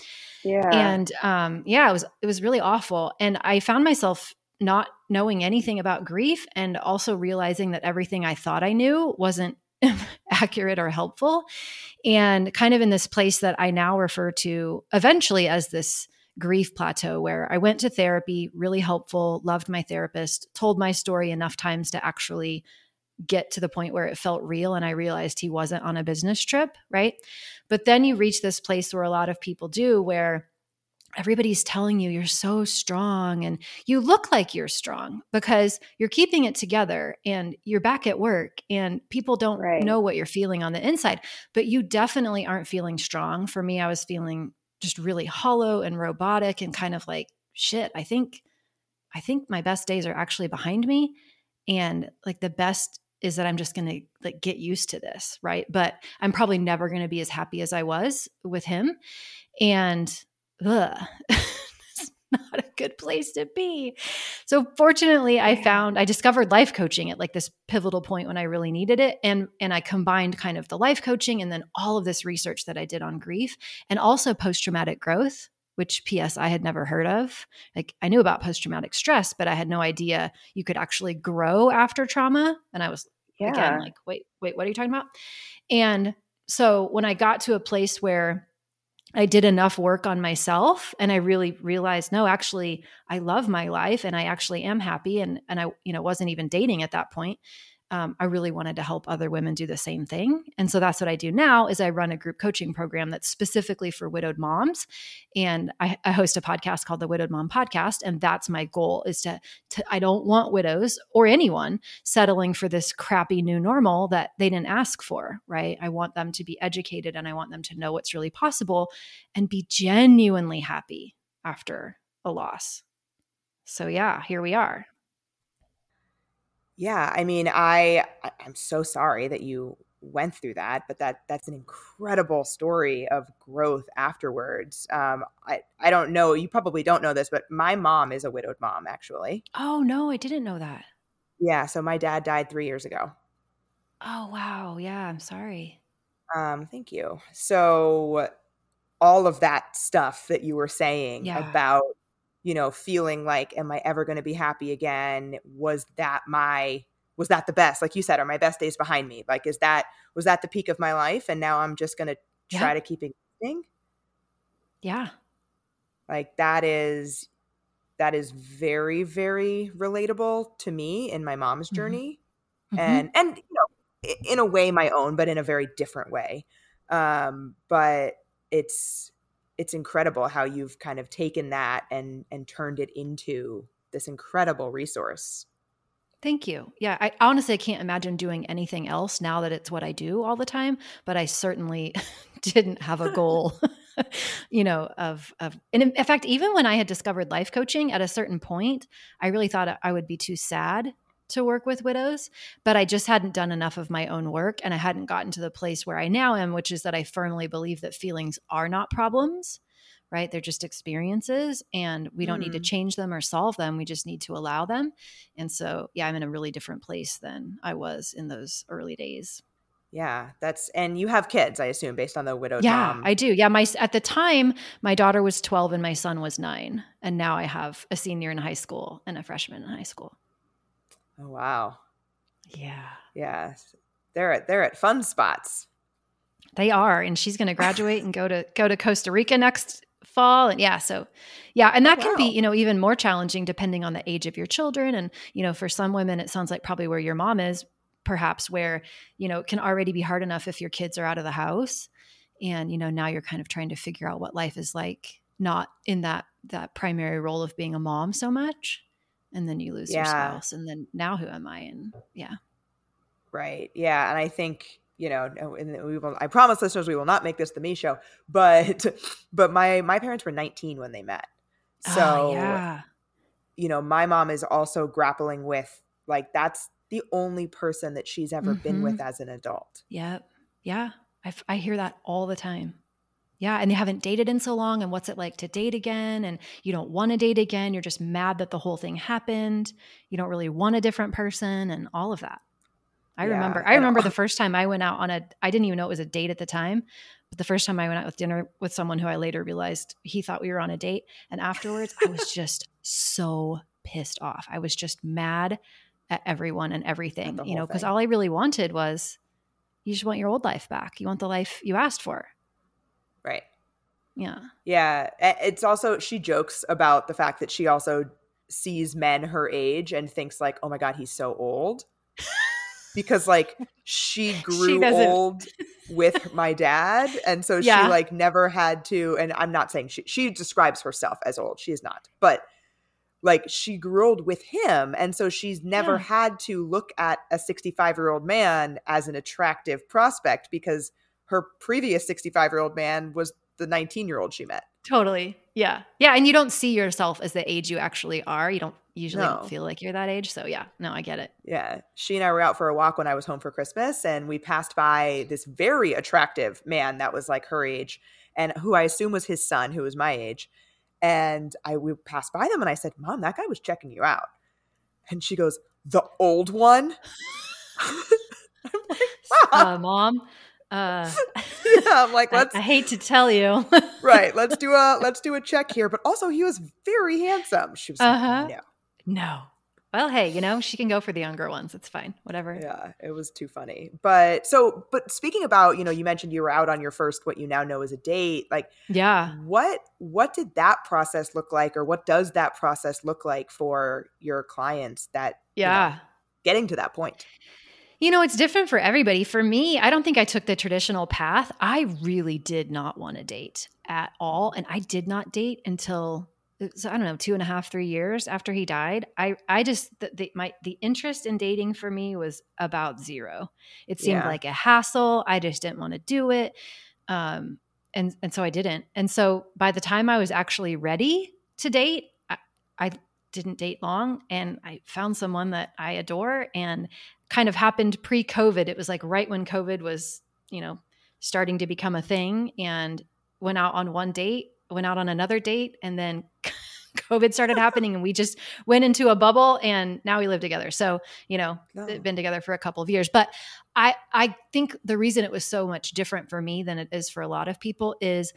Yeah. and um yeah it was it was really awful and i found myself not knowing anything about grief and also realizing that everything i thought i knew wasn't accurate or helpful and kind of in this place that i now refer to eventually as this grief plateau where i went to therapy really helpful loved my therapist told my story enough times to actually get to the point where it felt real and I realized he wasn't on a business trip, right? But then you reach this place where a lot of people do where everybody's telling you you're so strong and you look like you're strong because you're keeping it together and you're back at work and people don't Right. know what you're feeling on the inside, but you definitely aren't feeling strong. For me, I was feeling just really hollow and robotic and kind of like shit, I think I think my best days are actually behind me and like the best is that I'm just going to like get used to this, right? But I'm probably never going to be as happy as I was with him. And ugh, it's not a good place to be. So fortunately, I found I discovered life coaching at like this pivotal point when I really needed it and and I combined kind of the life coaching and then all of this research that I did on grief and also post traumatic growth which PS I had never heard of. Like I knew about post traumatic stress, but I had no idea you could actually grow after trauma. And I was yeah. again like, wait, wait, what are you talking about? And so when I got to a place where I did enough work on myself and I really realized, no, actually, I love my life and I actually am happy. And and I, you know, wasn't even dating at that point. Um, I really wanted to help other women do the same thing. And so that's what I do now is I run a group coaching program that's specifically for widowed moms. And I, I host a podcast called the Widowed Mom Podcast. And that's my goal is to, to I don't want widows or anyone settling for this crappy new normal that they didn't ask for, right? I want them to be educated and I want them to know what's really possible and be genuinely happy after a loss. So yeah, here we are. Yeah, I mean, I I'm so sorry that you went through that, but that that's an incredible story of growth afterwards. Um, I I don't know, you probably don't know this, but my mom is a widowed mom, actually. Oh no, I didn't know that. Yeah, so my dad died three years ago. Oh wow, yeah, I'm sorry. Um, thank you. So all of that stuff that you were saying Yeah. about you know, feeling like, am I ever going to be happy again? Was that my, was that the best? Like you said, are my best days behind me? Like, is that, was that the peak of my life? And now I'm just going to try Yeah. to keep existing? Yeah. Like that is, that is very, very relatable to me in my mom's Mhm. journey. Mhm. and and you know in a way my own but in a very different way um but it's it's incredible how you've kind of taken that and and turned it into this incredible resource Thank you. Yeah, I honestly I can't imagine doing anything else now that it's what I do all the time, but I certainly didn't have a goal you know of of and in, in fact even when I had discovered life coaching at a certain point, I really thought I would be too sad to work with widows, but I just hadn't done enough of my own work and I hadn't gotten to the place where I now am, which is that I firmly believe that feelings are not problems. Right? They're just experiences and we don't need to Mm. change them or solve them. We just need to allow them. And so, yeah, I'm in a really different place than I was in those early days. yeah that's and you have kids i assume based on the widow. yeah, mom I do. Yeah, my at the time my daughter was 12 and my son was 9, and now I have a senior in high school and a freshman in high school. Oh wow. Yeah. yeah they're at they're at fun spots. They are, and she's going to graduate and go to go to Costa Rica next fall, and yeah, so yeah, and oh, that can be you know even more challenging depending on the age of your children, and you know for some women it sounds like probably where your mom is, perhaps where you know it can already be hard enough if your kids are out of the house, and you know now you're kind of trying to figure out what life is like, not in that that primary role of being a mom so much, and then you lose your spouse, and then now who am I? And yeah, Right. Yeah. And I think, you know, and we will, I promise listeners, we will not make this the me show, but, but my, my parents were 19 when they met. So, oh, yeah, you know, my mom is also grappling with like, that's the only person that she's ever been Mhm. with as an adult. Yep. Yeah. I, f- I hear that all the time. Yeah. And they haven't dated in so long. And what's it like to date again? And you don't want to date again. You're just mad that the whole thing happened. You don't really want a different person and all of that. I Yeah, remember, I remember the first time I went out on a, I didn't even know it was a date at the time, but the first time I went out with dinner with someone who I later realized he thought we were on a date. And afterwards, I was just so pissed off. I was just mad at everyone and everything, you know, because all I really wanted was you just want your old life back. You want the life you asked for. Right. Yeah. Yeah. It's also, she jokes about the fact that she also sees men her age and thinks like, oh my God, he's so old. because like she grew doesn't- old with my dad. And so Yeah. she like never had to, and I'm not saying she, she describes herself as old. She is not. But like she grew old with him. And so she's never Yeah. had to look at a 65 year old man as an attractive prospect because her previous 65 year old man was the 19 year old she met. Totally. Yeah. Yeah. And you don't see yourself as the age you actually are. You don't usually No. feel like you're that age. So yeah. No, I get it. Yeah. She and I were out for a walk when I was home for Christmas, and we passed by this very attractive man that was like her age and who I assume was his son, who was my age. And I we passed by them and I said, Mom, that guy was checking you out. And she goes, The old one? I'm like, "Mom." Uh, mom, uh, yeah, I'm like, let's I hate to tell you. right, let's do a let's do a check here. But also he was very handsome. She was Uh-huh. like, no. no. Well, hey, you know, she can go for the younger ones. It's fine. Whatever. Yeah, it was too funny. But so, but speaking about, you know, you mentioned you were out on your first what you now know as a date. Like, Yeah. what what did that process look like, or what does that process look like for your clients? That you know, Yeah. getting to that point. You know, it's different for everybody. For me, I don't think I took the traditional path. I really did not want to date at all. And I did not date until, was, I don't know, two and a half, three years after he died. I, I just, the, the, my, the interest in dating for me was about zero. It seemed Yeah. like a hassle. I just didn't want to do it. Um, and, and so I didn't. And so by the time I was actually ready to date, I, I didn't date long and I found someone that I adore and kind of happened pre-COVID. It was like right when COVID was, you know, starting to become a thing and went out on one date, went out on another date and then COVID started happening and we just went into a bubble and now we live together. So, you know, No. they've been together for a couple of years. But I I think the reason it was so much different for me than it is for a lot of people is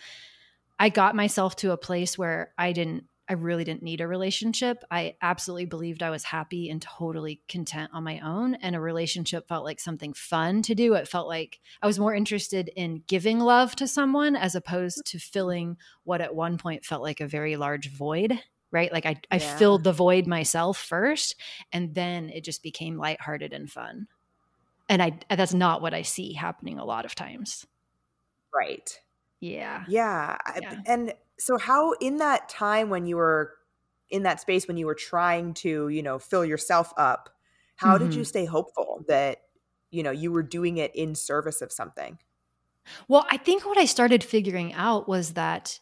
I got myself to a place where I didn't I really didn't need a relationship. I absolutely believed I was happy and totally content on my own. And a relationship felt like something fun to do. It felt like I was more interested in giving love to someone as opposed to filling what at one point felt like a very large void. Right. Like I, I filled the void myself first, and then it just became lighthearted and fun. And I that's not what I see happening a lot of times. Right. Yeah. Yeah. Yeah. And so how in that time when you were in that space when you were trying to, you know, fill yourself up, how did you Mhm. stay hopeful that, you know, you were doing it in service of something? Well, I think what I started figuring out was that,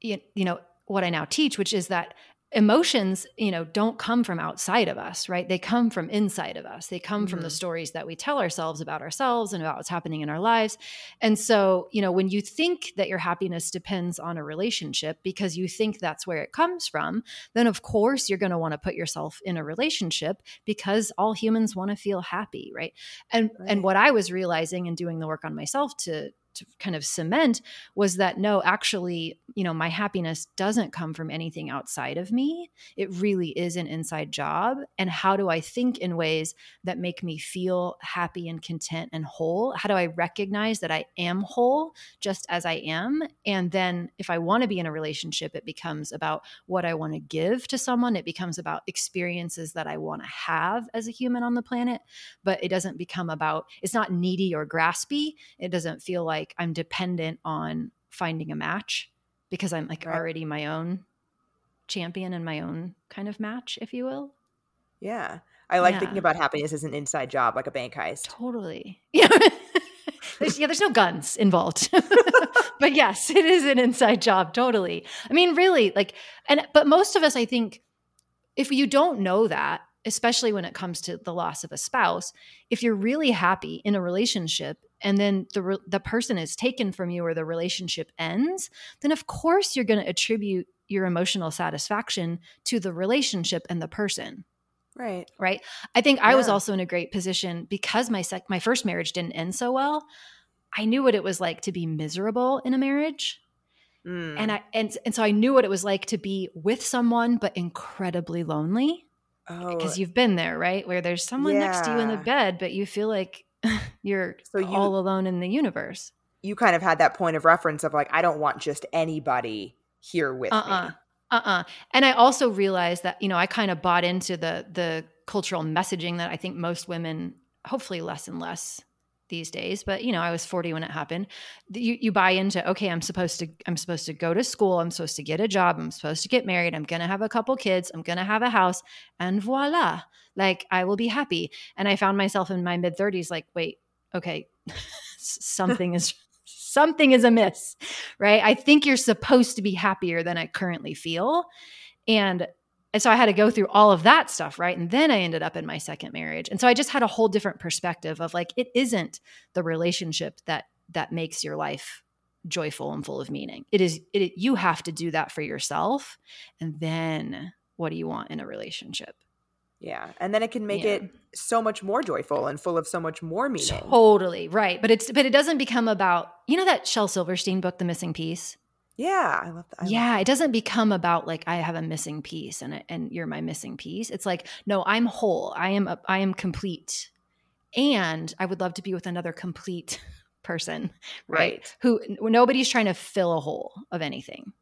you, you know, what I now teach, which is that emotions, you know, don't come from outside of us, right? They come from inside of us. They come from the Mhm. stories that we tell ourselves about ourselves and about what's happening in our lives. And so, you know, when you think that your happiness depends on a relationship because you think that's where it comes from, then of course you're going to want to put yourself in a relationship because all humans want to feel happy, right? And Right. and what I was realizing and doing the work on myself to to kind of cement was that no, actually, you know, my happiness doesn't come from anything outside of me. It really is an inside job. And how do I think in ways that make me feel happy and content and whole? How do I recognize that I am whole just as I am? And then if I want to be in a relationship, it becomes about what I want to give to someone. It becomes about experiences that I want to have as a human on the planet but it doesn't become about it's not needy or graspy it doesn't feel like i'm dependent on finding a match because i'm like Right. already my own champion and my own kind of match if you will Yeah. I like Yeah. thinking about happiness as an inside job, like a bank heist. totally yeah there's, yeah there's no guns involved but yes it is an inside job totally i mean really like and but most of us i think if you don't know that especially when it comes to the loss of a spouse if you're really happy in a relationship and then the re- the person is taken from you or the relationship ends then of course you're going to attribute your emotional satisfaction to the relationship and the person. Right. right? I think i was also in a great position because my sec- my first marriage didn't end so well. I knew what it was like to be miserable in a marriage. Mm. and i and, and so i knew what it was like to be with someone but incredibly lonely oh, because you've been there right? Where there's someone next to you in the bed but you feel like you're So you- all alone in the universe. You kind of had that point of reference of like, I don't want just anybody here with uh-uh. me. uh-uh. And i also realized that you know i kind of bought into the the cultural messaging that i think most women hopefully less and less these days but you know i was 40 when it happened. You, you buy into okay i'm supposed to i'm supposed to go to school i'm supposed to get a job i'm supposed to get married i'm gonna have a couple kids i'm gonna have a house and voila like i will be happy. And i found myself in my mid 30s like wait okay something is something is amiss right i think you're supposed to be happier than i currently feel and and so I had to go through all of that stuff, right? And then I ended up in my second marriage. And so I just had a whole different perspective of like it isn't the relationship that that makes your life joyful and full of meaning. It is it you have to do that for yourself and then what do you want in a relationship? Yeah. And then it can make Yeah. it so much more joyful and full of so much more meaning. Totally, right. But it's but it doesn't become about you know that Shel Silverstein book The Missing Piece? yeah. I love that. I love yeah, it doesn't become about like I have a missing piece and it- and you're my missing piece. It's like no, I'm whole. I am a, I am complete, and I would love to be with another complete person, right? Right. Who nobody's trying to fill a hole of anything.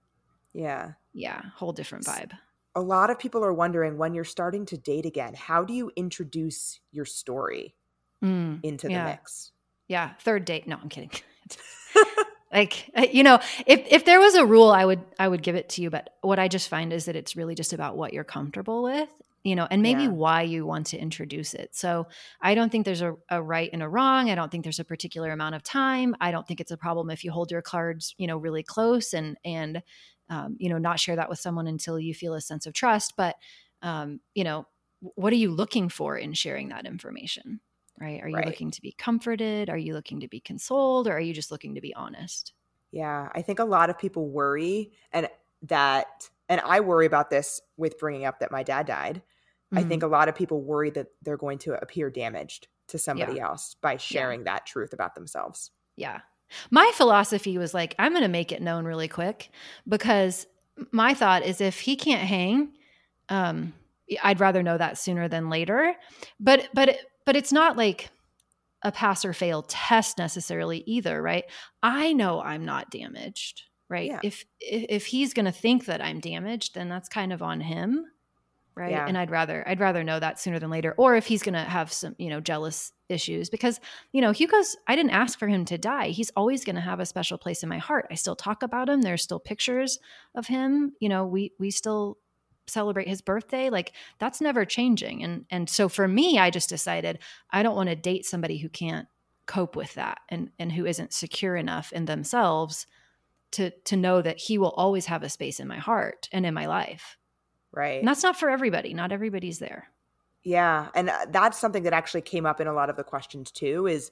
Yeah. Yeah, whole different vibe. A lot of people are wondering when you're starting to date again, how do you introduce your story Mm, into the Yeah. mix? yeah, third date. No, I'm kidding. like uh, you know if if there was a rule i would i would give it to you but what i just find is that it's really just about what you're comfortable with you know and maybe Yeah. why you want to introduce it so i don't think there's a, a right and a wrong i don't think there's a particular amount of time i don't think it's a problem if you hold your cards you know really close and and um, you know not share that with someone until you feel a sense of trust but um, you know what are you looking for in sharing that information right are you Right. looking to be comforted are you looking to be consoled or are you just looking to be honest Yeah, I think a lot of people worry and that and I worry about this with bringing up that my dad died. I Mhm. think a lot of people worry that they're going to appear damaged to somebody else by sharing that truth about themselves. Yeah. My philosophy was like, I'm going to make it known really quick because my thought is if he can't hang, um, I'd rather know that sooner than later. But but but it's not like a pass or fail test necessarily either, right? I know I'm not damaged, right? Yeah. If if, if he's going to think that I'm damaged, then that's kind of on him, right? Yeah. And I'd rather I'd rather know that sooner than later. Or if he's going to have some, you know, jealous issues because, you know, Hugo's I didn't ask for him to die. He's always going to have a special place in my heart. I still talk about him. There's still pictures of him. You know, we we still celebrate his birthday like that's never changing and and so for me i just decided i don't want to date somebody who can't cope with that and and who isn't secure enough in themselves to to know that he will always have a space in my heart and in my life Right. and that's not for everybody not everybody's there Yeah, and uh, that's something that actually came up in a lot of the questions too is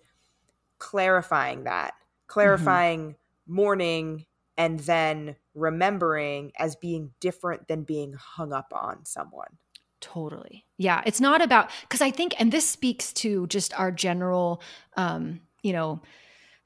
clarifying that. Clarifying mourning and then remembering as being different than being hung up on someone. Totally. Yeah. It's not about, because I think, and this speaks to just our general, um, you know,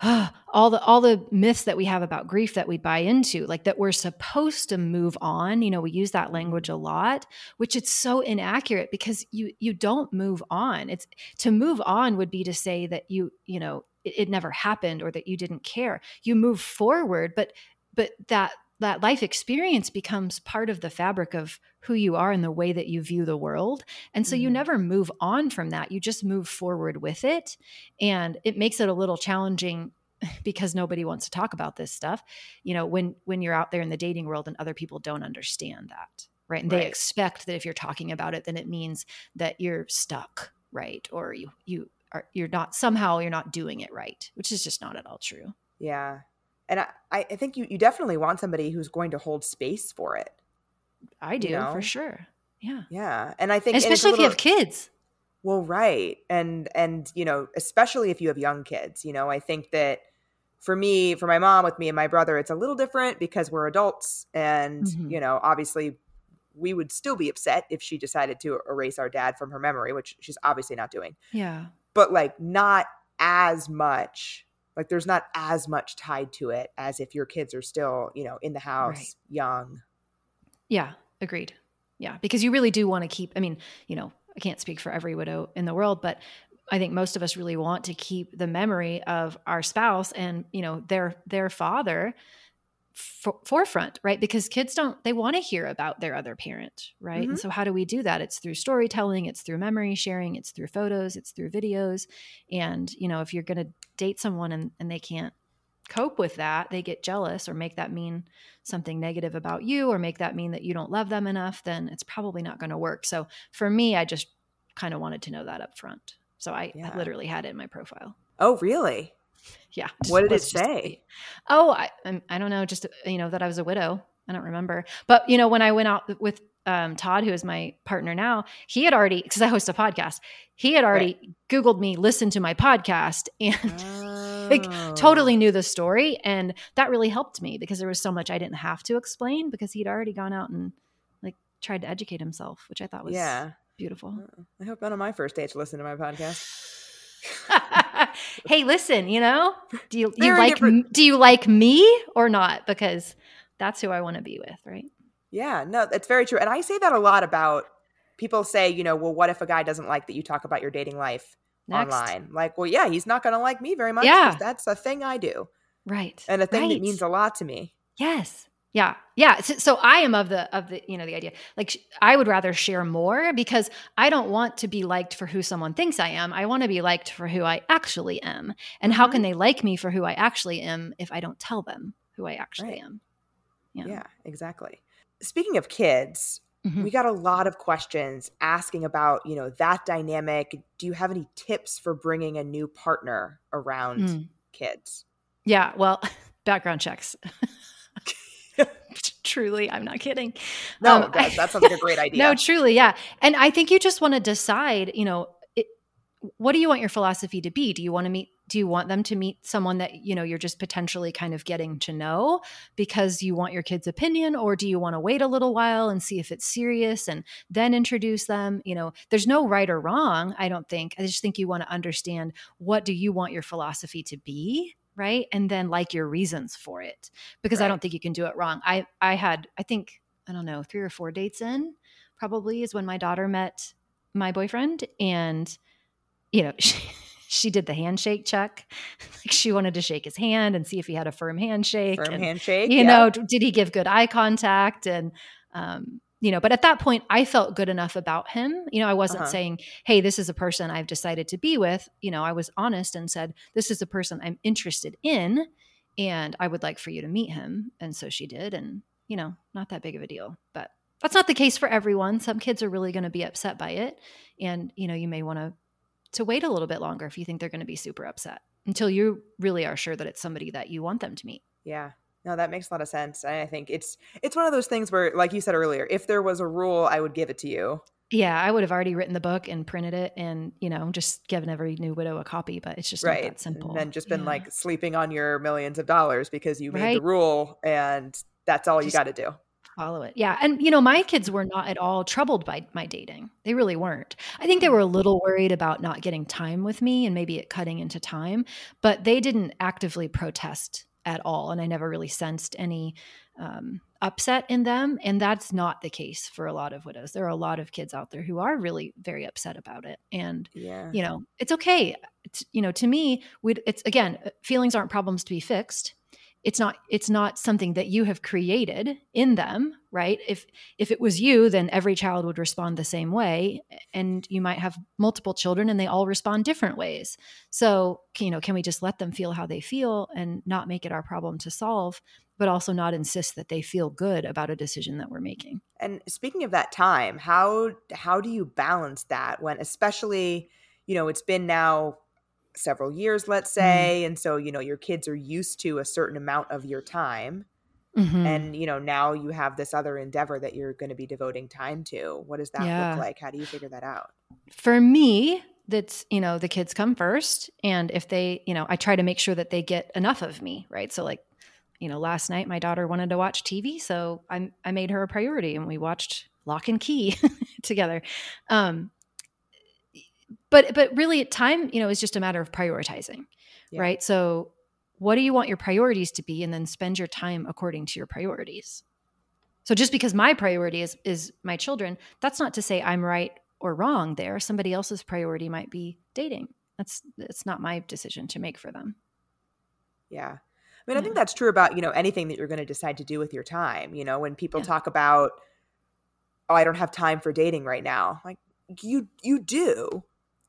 all the all the myths that we have about grief that we buy into like that we're supposed to move on you know we use that language a lot which it's so inaccurate because you you don't move on. It's to move on would be to say that you you know it, it never happened or that you didn't care. You move forward but but that that life experience becomes part of the fabric of who you are and the way that you view the world. And so you Mhm. never move on from that. You just move forward with it. And it makes it a little challenging because nobody wants to talk about this stuff. You know, when when you're out there in the dating world and other people don't understand that. Right. And they expect that if you're talking about it, then it means that you're stuck, right? Or you you are you're not somehow you're not doing it right, which is just not at all true. Yeah. And I, I think you, you definitely want somebody who's going to hold space for it. I do know? for sure. Yeah. Yeah. And I think and Especially if you have kids. Well, right. And and you know, especially if you have young kids, you know, I think that for me, for my mom with me and my brother, it's a little different because we're adults and Mhm. you know, obviously we would still be upset if she decided to erase our dad from her memory, which she's obviously not doing. Yeah. But like not as much. Like there's not as much tied to it as if your kids are still, you know, in the house, Right. young. Yeah. Agreed. Yeah. Because you really do want to keep, I mean, you know, I can't speak for every widow in the world, but I think most of us really want to keep the memory of our spouse and, you know, their their father forefront, right? Because kids don't they want to hear about their other parent, right? And Mhm. so how do we do that? It's through storytelling, it's through memory sharing, it's through photos, it's through videos. And, you know, if you're going to date someone and, and they can't cope with that, they get jealous or make that mean something negative about you or make that mean that you don't love them enough, then it's probably not going to work. So for me, I just kind of wanted to know that up front. So I, I Yeah. literally had it in my profile. Oh, really? Yeah. What did it let's just say? Oh, I, I'm- don't know. Just you know that I was a widow. I don't remember. But you know when I went out with um, Todd, who is my partner now, he had already because I host a podcast. He had already Googled me, listened to my podcast, and like Oh. totally knew the story, and that really helped me because there was so much I didn't have to explain because he'd already gone out and like tried to educate himself, which I thought was Yeah. beautiful. I hope none of my first dates listen to my podcast. hey, listen, you know, do you, you like different- do you like me or not? Because that's who I want to be with, right? Yeah, no, that's very true. And I say that a lot about people say, you know, well, what if a guy doesn't like that you talk about your dating life Next. online? Like, well, yeah, he's not going to like me very much. Yeah. That's a thing I do Right. and a thing that means a lot to me. Yes. Yeah. Yeah. So, so I am of the of the you know the idea like sh- I would rather share more because I don't want to be liked for who someone thinks I am. I want to be liked for who I actually am. And how Mhm. can they like me for who I actually am if I don't tell them who I actually Right. am? Yeah. yeah exactly. Speaking of kids, Mhm. we got a lot of questions asking about, you know, that dynamic. Do you have any tips for bringing a new partner around Mm. kids? Yeah. Well, background checks. Truly, I'm not kidding. No, Um, that, that sounds like a great idea. No, truly, yeah. And I think you just want to decide, you know, it, what do you want your philosophy to be? Do you want to meet do you want them to meet someone that, you know, you're just potentially kind of getting to know because you want your kid's opinion or do you want to wait a little while and see if it's serious and then introduce them? You know, there's no right or wrong, I don't think. I just think you want to understand what do you want your philosophy to be? Right? And then like your reasons for it. Because I don't think you can do it wrong. I I had I think I don't know, 3 or 4 dates in probably is when my daughter met my boyfriend and you know, she, she did the handshake check. Like she wanted to shake his hand and see if he had a firm handshake Firm and handshake. you yeah. know did he give good eye contact and um you know but at that point i felt good enough about him. You know i wasn't Uh-huh. saying hey this is a person i've decided to be with. You know i was honest and said this is a person i'm interested in and i would like for you to meet him. And so she did and you know not that big of a deal. But that's not the case for everyone. Some kids are really going to be upset by it and you know you may want to to wait a little bit longer if you think they're going to be super upset until you really are sure that it's somebody that you want them to meet. Yeah. No, that makes a lot of sense. And I think it's it's one of those things where, like you said earlier, if there was a rule, I would give it to you. Yeah, I would have already written the book and printed it and, you know, just given every new widow a copy, but it's just not right. that simple. And then just been Yeah. like sleeping on your millions of dollars because you made the rule and that's all you got to do. follow it. Yeah. And, you know, my kids were not at all troubled by my dating. They really weren't. I think they mm-hmm. were a little worried about not getting time with me and maybe it cutting into time, but they didn't actively protest at all. And I never really sensed any um, upset in them. And that's not the case for a lot of widows. There are a lot of kids out there who are really very upset about it. And, Yeah. you know it's okay it's, you know to me we it's again uh, feelings aren't problems to be fixed it's not it's not something that you have created in them right? If if it was you then every child would respond the same way and you might have multiple children and they all respond different ways. So you know can we just let them feel how they feel and not make it our problem to solve but also not insist that they feel good about a decision that we're making? And speaking of that time, how how do you balance that when especially, you know, it's been now several years, let's Mm-hmm. say, and so, you know, your kids are used to a certain amount of your time Mhm. and, you know, now you have this other endeavor that you're going to be devoting time to. What does that Yeah. look like? How do you figure that out? for me that's you know the kids come first and if they you know i try to make sure that they get enough of me right so like you know last night my daughter wanted to watch tv so i i made her a priority and we watched Locke and Key together um but but really time you know is just a matter of prioritizing Yeah. right so what do you want your priorities to be and then spend your time according to your priorities so just because my priority is is my children that's not to say i'm right or wrong there somebody else's priority might be dating that's it's not my decision to make for them Yeah. I mean, I think that's true about, you know, anything that you're going to decide to do with your time. You know, when people Yeah. talk about, oh, I don't have time for dating right now. Like you you do.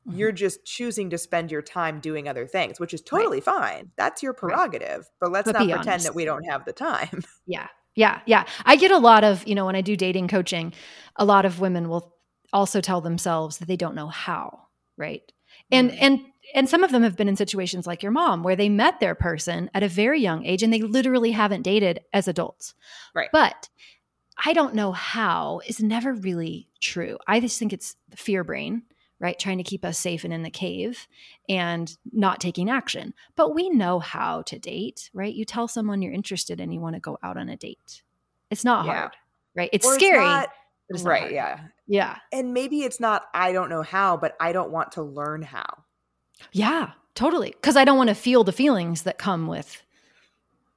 Mhm. You're just choosing to spend your time doing other things, which is totally fine. That's your prerogative. But let's But not pretend honest. that we don't have the time. Yeah. Yeah. Yeah. I get a lot of, you know, when I do dating coaching, a lot of women will also tell themselves that they don't know how, right? And Mm. and and some of them have been in situations like your mom where they met their person at a very young age and they literally haven't dated as adults. Right. But I don't know how is never really true. I just think it's the fear brain, right? Trying to keep us safe and in the cave and not taking action. But we know how to date, right? You tell someone you're interested and you want to go out on a date. It's not Yeah. hard, right? It's Or scary. not- but it's right. hard. Yeah. Yeah. And maybe it's not, I don't know how, but I don't want to learn how. Yeah. Totally. Because I don't want to feel the feelings that come with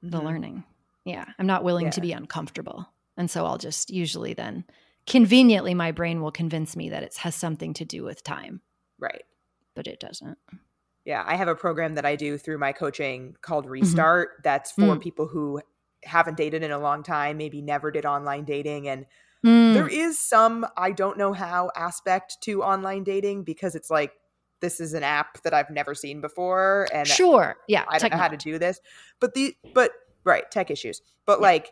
the Mhm. learning. Yeah. I'm not willing to be uncomfortable. And so I'll just usually then conveniently my brain will convince me that it has something to do with time, Right. but it doesn't. Yeah, I have a program that I do through my coaching called Restart. That's for Mm. people who haven't dated in a long time, maybe never did online dating. And Mm. there is some I don't know how aspect to online dating because it's like, this is an app that I've never seen before. And sure. Yeah. I don't know how to do this. But the, but right, tech issues. But Yeah. like,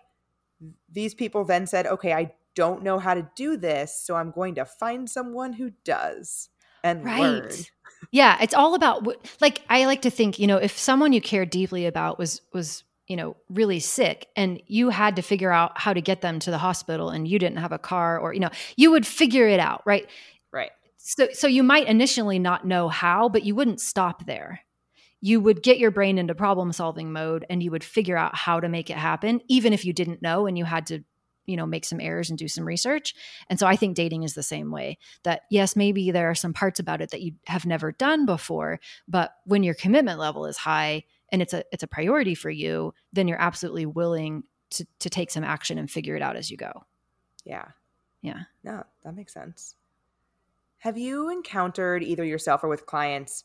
these people then said, okay, I don't know how to do this. So I'm going to find someone who does and learn. Right. Yeah, it's all about like I like to think, you know, if someone you care deeply about was was, you know, really sick and you had to figure out how to get them to the hospital and you didn't have a car or, you know, you would figure it out, right? Right. So so you might initially not know how, but you wouldn't stop there. You would get your brain into problem solving mode and you would figure out how to make it happen even if you didn't know and you had to you know make some errors and do some research and so i think dating is the same way that yes maybe there are some parts about it that you have never done before but when your commitment level is high and it's a it's a priority for you, then you're absolutely willing to to take some action and figure it out as you go. Yeah. Yeah. No, that makes sense. Have you encountered either yourself or with clients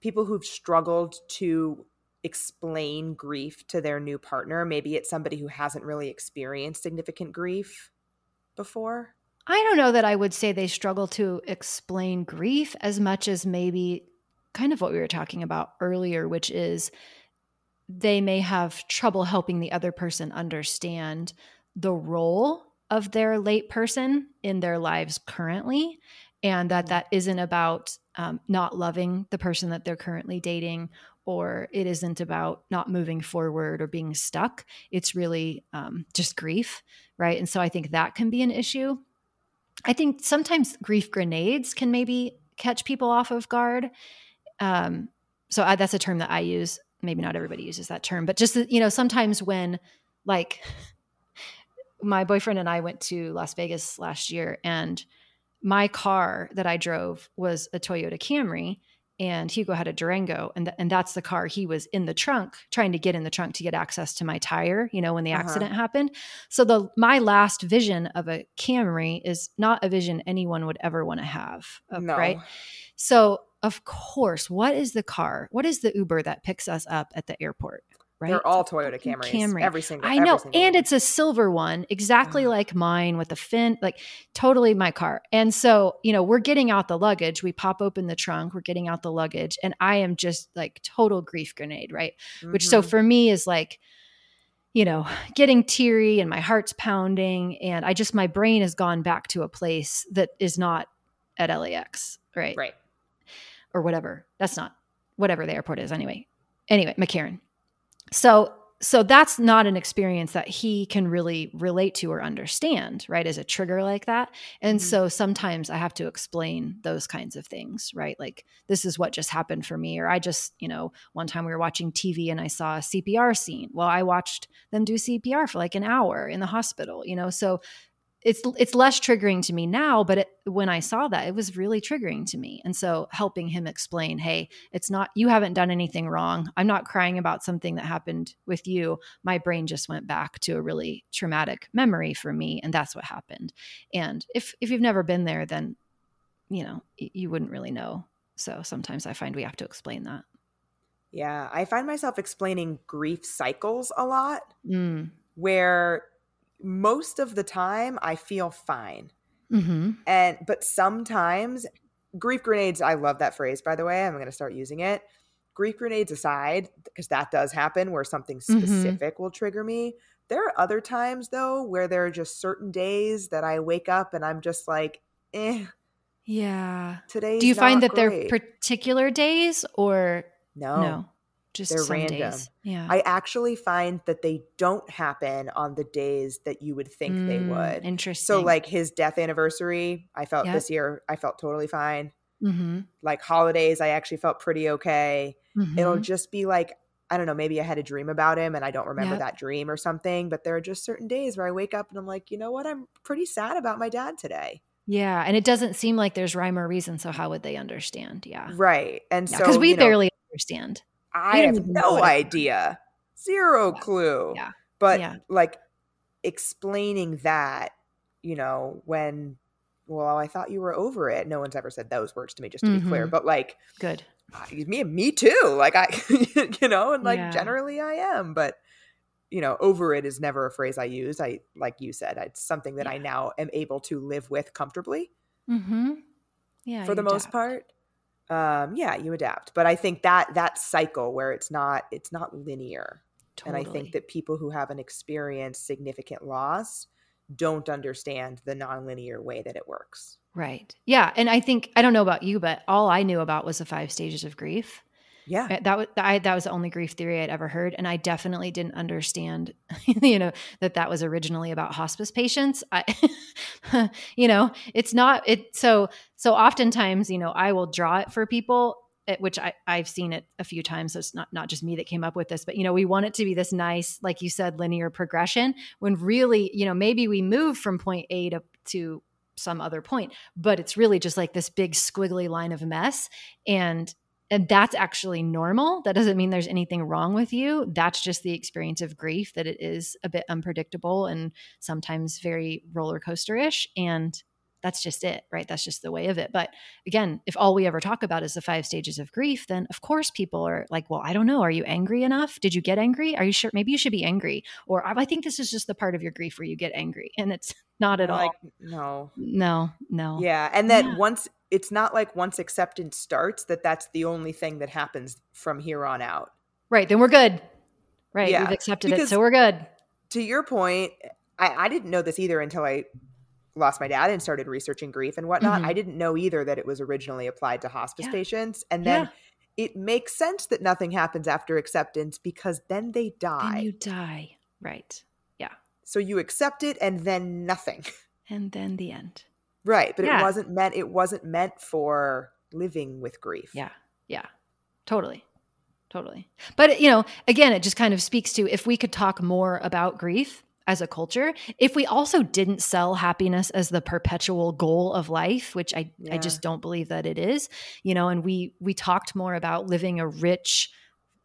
people who've struggled to explain grief to their new partner? Maybe it's somebody who hasn't really experienced significant grief before? I don't know that I would say they struggle to explain grief as much as maybe kind of what we were talking about earlier, which is they may have trouble helping the other person understand the role of their late person in their lives currently and that that isn't about um, not loving the person that they're currently dating or it isn't about not moving forward or being stuck. It's really um, just grief right? And so i think that can be an issue. I think sometimes grief grenades can maybe catch people off of guard. Um, so I, that's a term that i use. Maybe not everybody uses that term but just you know sometimes when like my boyfriend and I went to Las Vegas last year, and my car that I drove was a Toyota Camry, and Hugo had a Durango, and th- and that's the car he was in the trunk trying to get in the trunk to get access to my tire. You know, when the Uh-huh. accident happened. So the my last vision of a Camry is not a vision anyone would ever want to have, uh, no. right? So of course, what is the car? What is the Uber that picks us up at the airport? Right? They're all Toyota Camrys. Camry. Every single. I know, single and one. it's a silver one, exactly like mine with the fin, like totally my car. And so, you know, we're getting out the luggage. We pop open the trunk, we're getting out the luggage, and I am just like total grief grenade, right? Which so Mhm. for me is like, you know, getting teary and my heart's pounding, and I just my brain has gone back to a place that is not at LAX, right? right. or whatever. That's not whatever the airport is anyway. Anyway, McCarran. So so that's not an experience that he can really relate to or understand, right? As a trigger like that. And Mhm. so sometimes I have to explain those kinds of things, right? Like this is what just happened for me or I just, you know, one time we were watching TV and I saw a CPR scene. Well, I watched them do CPR for like an hour in the hospital, you know. So it's it's less triggering to me now but it, when i saw that it was really triggering to me. And so helping him explain hey it's not you haven't done anything wrong. I'm not crying about something that happened with you. My brain just went back to a really traumatic memory for me and that's what happened. And if if you've never been there then you know you wouldn't really know. So sometimes i find we have to explain that. Yeah, I find myself explaining grief cycles a lot, mm. where most of the time I feel fine. hmm And but sometimes grief grenades, I love that phrase by the way. I'm going to start using it. Grief grenades aside, because that does happen where something Mhm. specific will trigger me. There are other times though where there are just certain days that I wake up and I'm just like, eh, yeah today's do you find that they're particular days or no. No, just they're random. days. Yeah, I actually find that they don't happen on the days that you would think they Mm, would. Interesting. So like his death anniversary, I felt Yep. this year I felt totally fine. hmm Like holidays, I actually felt pretty okay. Mm-hmm. It'll just be like I don't know, maybe I had a dream about him and I don't remember Yep. that dream or something, but there are just certain days where I wake up and I'm like, "You know what? I'm pretty sad about my dad today." yeah, and it doesn't seem like there's rhyme or reason. So how would they understand? Yeah, Right. And because so because we you know, barely understand. I have no idea. Zero Yeah. clue. Yeah. But Yeah. like explaining that, you know, when well, I thought you were over it. No one's ever said those words to me, just to be clear. Mhm. But like Good. uh, me me too. Like I you know, and like Yeah. generally I am, but you know, over it is never a phrase I use. I like you said, it's something that I now am able to live with comfortably Mm-hmm. Yeah, for the most adapt. part. Um, yeah, you adapt. But I think that that cycle where it's not it's not linear. Totally. And I think that people who haven't experienced significant loss don't understand the nonlinear way that it works. right. Yeah, and I think I don't know about you, but all I knew about was the five stages of grief. Yeah. Uh, That was I, that was the only grief theory I'd ever heard, and I definitely didn't understand, you know, that that was originally about hospice patients. I, you know, it's not it. So so oftentimes, you know, I will draw it for people, eh, which I I've seen it a few times. So it's not not just me that came up with this, but you know, we want it to be this nice, like you said, linear progression. When really, you know, maybe we move from point A to to some other point, but it's really just like this big squiggly line of mess, and and that's actually normal. That doesn't mean there's anything wrong with you. That's just the experience of grief that it is a bit unpredictable and sometimes very roller coaster ish. And that's just it, right? That's just the way of it. But again, if all we ever talk about is the five stages of grief, then of course people are like, well, I don't know. Are you angry enough? Did you get angry? Are you sure? Maybe you should be angry. Or I think this is just the part of your grief where you get angry. And it's not at like, all. No. No, no. Yeah. And that Yeah. once it's not like once acceptance starts, that that's the only thing that happens from here on out. Right. Then we're good. Right. Yeah, We've accepted it. So we're good. to your point, I, I didn't know this either until I lost my dad and started researching grief and whatnot. Mhm. I didn't know either that it was originally applied to hospice Yeah. patients. And then Yeah. it makes sense that nothing happens after acceptance because then they die. Then you die. Right. Yeah. so you accept it and then nothing. And then the end. Right. But Yeah. it wasn't meant it wasn't meant for living with grief. Yeah. Yeah. Totally. Totally. But, you know, again, it just kind of speaks to if we could talk more about grief as a culture, if we also didn't sell happiness as the perpetual goal of life, which I, I just don't believe that it is, you know, and we we talked more about living a rich,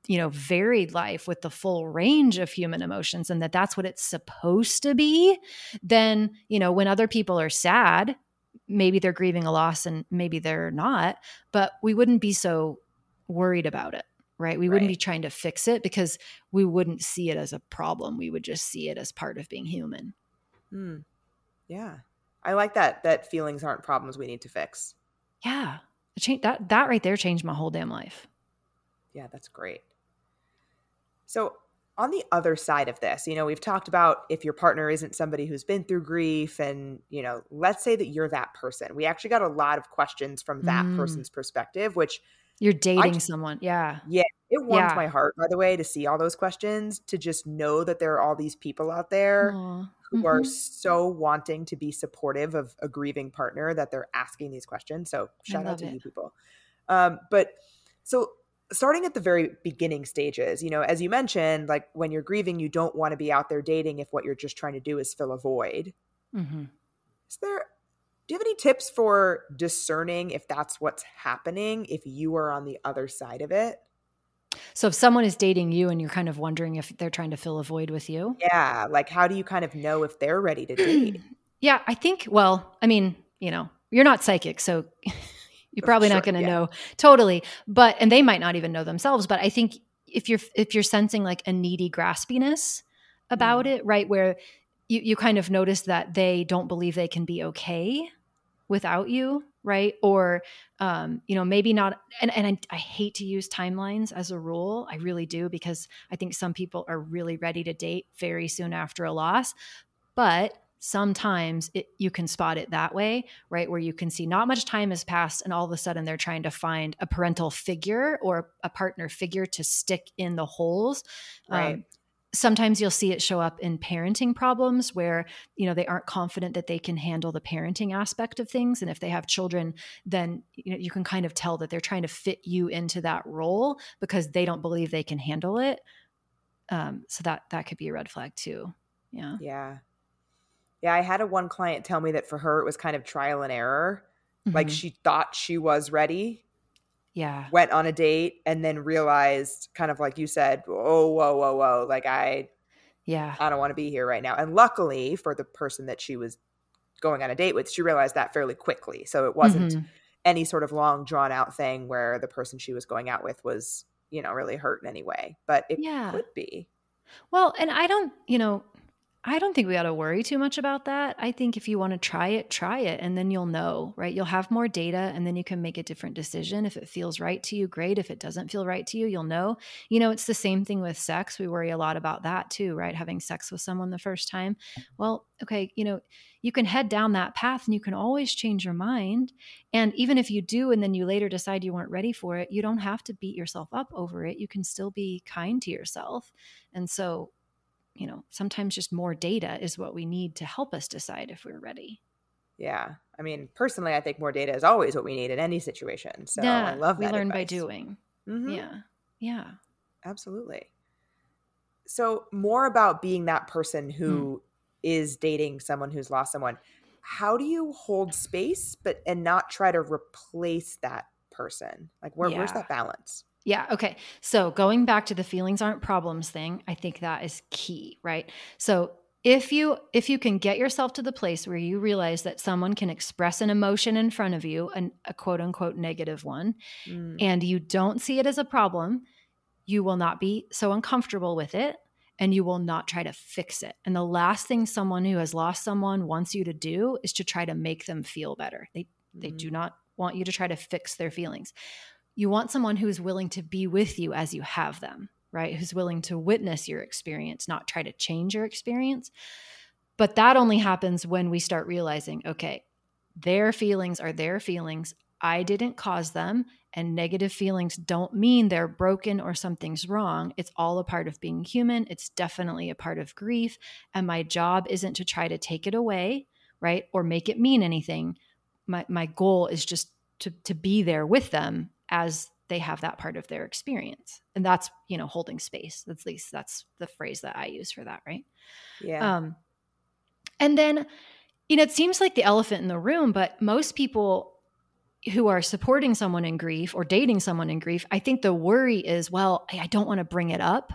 you know, varied life with the full range of human emotions and that that's what it's supposed to be, then, you know, when other people are sad, maybe they're grieving a loss and maybe they're not, but we wouldn't be so worried about it, right? We wouldn't be trying to fix it because we wouldn't see it as a problem. We would just see it as part of being human. Hmm. Yeah. I like that that feelings aren't problems we need to fix. Yeah. It changed, that that right there changed my whole damn life. Yeah, that's great. So, on the other side of this, you know, we've talked about if your partner isn't somebody who's been through grief, and, you know, let's say that you're that person. We actually got a lot of questions from that Mm. person's perspective, which You're dating ju- someone. Yeah. Yeah. It warms Yeah. my heart, by the way, to see all those questions, to just know that there are all these people out there Aw. who are Mhm. so wanting to be supportive of a grieving partner that they're asking these questions. So shout out to it. you people. Um, but so starting at the very beginning stages, you know, as you mentioned, like when you're grieving, you don't want to be out there dating if what you're just trying to do is fill a void. Mm-hmm. Is there do you have any tips for discerning if that's what's happening if you are on the other side of it? So if someone is dating you and you're kind of wondering if they're trying to fill a void with you, Yeah, like how do you kind of know if they're ready to date? yeah, I think, well, I mean, you know, you're not psychic, so you're probably not going to yeah. know totally, but and they might not even know themselves, but I think if you're if you're sensing like a needy graspiness about Mm. it, right, where you you kind of notice that they don't believe they can be okay without you, right? Or um, you know, maybe not and and I, I hate to use timelines as a rule. I really do because I think some people are really ready to date very soon after a loss, but sometimes it, you can spot it that way, right? Where you can see not much time has passed and all of a sudden they're trying to find a parental figure or a partner figure to stick in the holes. Right. Um, sometimes you'll see it show up in parenting problems where you know they aren't confident that they can handle the parenting aspect of things and if they have children then you know you can kind of tell that they're trying to fit you into that role because they don't believe they can handle it um, so that that could be a red flag too yeah Yeah. Yeah, I had a one client tell me that for her it was kind of trial and error. Like Mhm. she thought she was ready, yeah went on a date, and then realized, kind of like you said, oh, whoa, whoa, whoa, like I, yeah I don't want to be here right now. And luckily for the person that she was going on a date with, she realized that fairly quickly. So it wasn't Mhm. any sort of long drawn out thing where the person she was going out with was, you know, really hurt in any way. But it Yeah. could be. Well, and I don't, you know, I don't think we ought to worry too much about that. I think if you want to try it, try it, and then you'll know, right? You'll have more data and then you can make a different decision. If it feels right to you, great. If it doesn't feel right to you, you'll know. You know, it's the same thing with sex. We worry a lot about that too, right? Having sex with someone the first time. Well, okay, you know, you can head down that path and you can always change your mind. And even if you do, and then you later decide you weren't ready for it, you don't have to beat yourself up over it. You can still be kind to yourself. And so, you know, sometimes just more data is what we need to help us decide if we're ready. Yeah. I mean, personally, I think more data is always what we need in any situation. So yeah, I love that. we learn by advice. doing. Mhm. Yeah. Yeah. Absolutely. So, more about being that person who is dating someone who's lost someone. How do you hold space but and not try to replace that person? Like where, where's that balance? Yeah. Okay. So going back to the feelings aren't problems thing, I think that is key, right? So if you if you can get yourself to the place where you realize that someone can express an emotion in front of you, an, a quote unquote negative one, Mm, and you don't see it as a problem, you will not be so uncomfortable with it and you will not try to fix it. And the last thing someone who has lost someone wants you to do is to try to make them feel better. They they mm, do not want you to try to fix their feelings. You want someone who is willing to be with you as you have them, right? Who's willing to witness your experience, not try to change your experience. But that only happens when we start realizing, okay, their feelings are their feelings. I didn't cause them. And negative feelings don't mean they're broken or something's wrong. It's all a part of being human. It's definitely a part of grief. And my job isn't to try to take it away, right? Or make it mean anything. My, my goal is just to, to be there with them as they have that part of their experience. And that's, you know, holding space. That's at least that's the phrase that I use for that, right? yeah. Um, and then, you know, it seems like the elephant in the room, but most people who are supporting someone in grief or dating someone in grief, I think the worry is, well, I I don't want to bring it up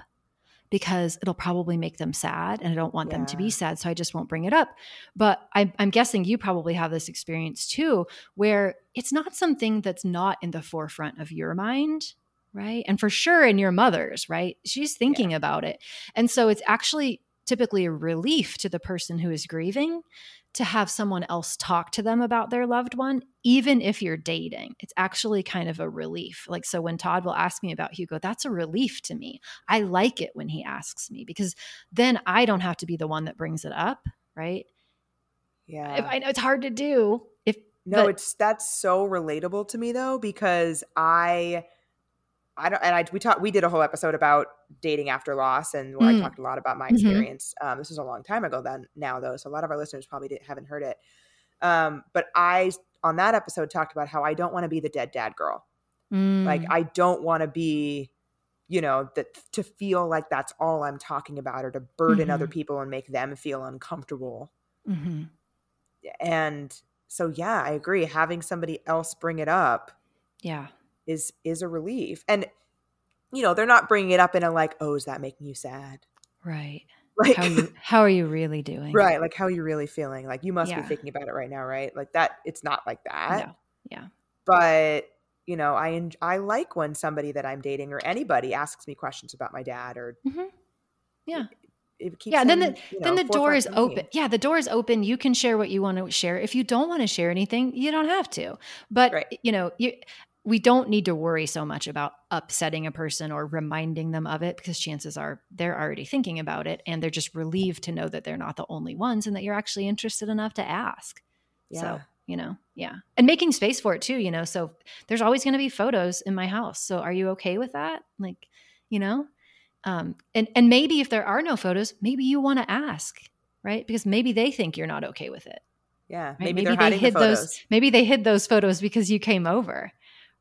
because it'll probably make them sad and I don't want them to be sad. So I just won't bring it up. But I, I'm guessing you probably have this experience too, where it's not something that's not in the forefront of your mind. Right. And for sure in your mother's, right? She's thinking about it. And so it's actually typically a relief to the person who is grieving to have someone else talk to them about their loved one, even if you're dating. It's actually kind of a relief. Like, so when Todd will ask me about Hugo, that's a relief to me. I like it when he asks me because then I don't have to be the one that brings it up. Right. yeah. If I know it's hard to do. If, No, but- it's that's so relatable to me though because I I don't and I we talked we did a whole episode about dating after loss and where I Mm. talked a lot about my Mhm. experience. Um, this was a long time ago then now though, so a lot of our listeners probably didn't, haven't heard it. Um, but I on that episode talked about how I don't want to be the dead dad girl. Like Mm, I don't want to be you know that to feel like that's all I'm talking about or to burden other Mhm. people and make them feel uncomfortable mhm. and so yeah i agree having somebody else bring it up yeah. Is is a relief and you know they're not bringing it up in a like oh is that making you sad Right. like How are you, how are you really doing? right like how are you really feeling like you must Yeah. be thinking about it right now right like that it's not like that No. Yeah. but you know i en- i like when somebody that i'm dating or anybody asks me questions about my dad or Mhm. Yeah. it keeps yeah then the you then the door is open yeah the door is open you can share what you want to share if you don't want to share anything you don't have to but Right. you know you we don't need to worry so much about upsetting a person or reminding them of it because chances are they're already thinking about it and they're just relieved to know that they're not the only ones and that you're actually interested enough to ask. Yeah. so you know yeah. And making space for it too you know so there's always going to be photos in my house. So are you okay with that? Like you know um and and maybe if there are no photos maybe you want to ask right? Because maybe they think you're not okay with it. Yeah right? maybe, they're hiding hid the those maybe they hid those photos because you came over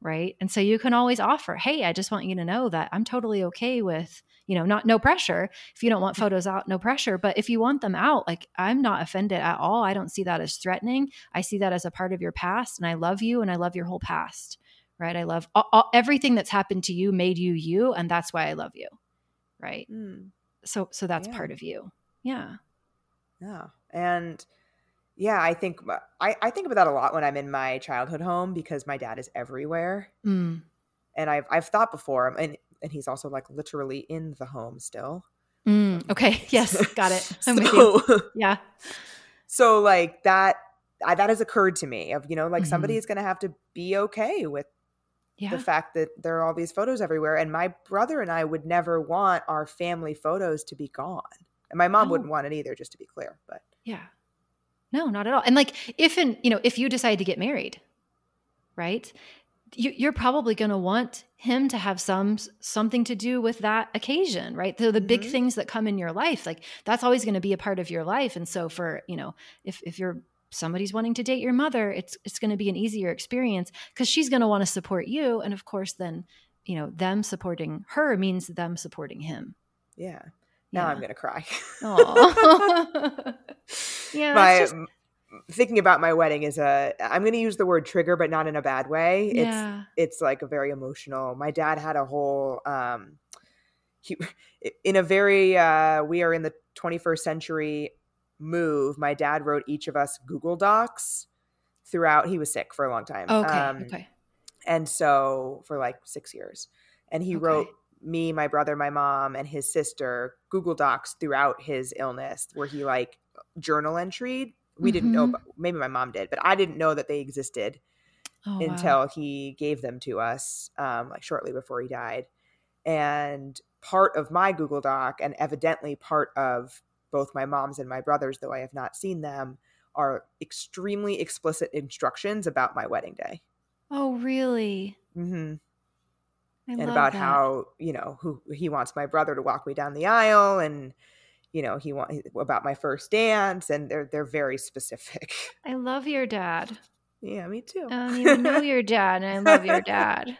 right? And so you can always offer hey i just want you to know that i'm totally okay with you know not no pressure. If you don't want photos out no pressure. But if you want them out like i'm not offended at all. I don't see that as threatening. I see that as a part of your past and i love you and i love your whole past right? I love all, all- everything that's happened to you made you you and that's why i love you right? Mm. so so that's Yeah. part of you. Yeah. Yeah. And yeah, I think I, I think about that a lot when I'm in my childhood home because my dad is everywhere. Mm. And I've I've thought before and and he's also like literally in the home still. Mm. okay yes got it i'm with you so, yeah so like that I, that has occurred to me of you know like somebody Mhm. is going to have to be okay with yeah the fact that there are all these photos everywhere and my brother and I would never want our family photos to be gone. And my mom No. wouldn't want it either just to be clear, but Yeah. No, not at all. And like if in, you know, if you decide to get married, right? You, you're probably going to want him to have some something to do with that occasion, right? So the big Mhm. things that come in your life, like that's always going to be a part of your life. And so for, you know, if if you're somebody's wanting to date your mother, it's it's going to be an easier experience because she's going to want to support you and of course then, you know, them supporting her means them supporting him. yeah. Now Yeah. I'm going to cry. Yeah, my just, thinking about my wedding is a I'm going to use the word trigger but not in a bad way. It's yeah. it's like a very emotional. My dad had a whole um he in a very uh we are in the 21st century move. My dad wrote each of us Google Docs throughout he was sick for a long time. Okay. Um, okay. and so for like 6 years. And he Okay. wrote me, my brother, my mom, and his sister Google Docs throughout his illness, where he like journal entry. We didn't know, Mhm. maybe my mom did, but I didn't know that they existed Oh, wow. until he gave them to us, um, like shortly before he died. And part of my Google Doc, and evidently part of both my mom's and my brother's, though I have not seen them, are extremely explicit instructions about my wedding day. Oh, really? hmm I and about that. how you know who he wants my brother to walk me down the aisle and you know he want about my first dance and they're they're very specific I love your dad. yeah me too I don't even know your dad, and I love your dad.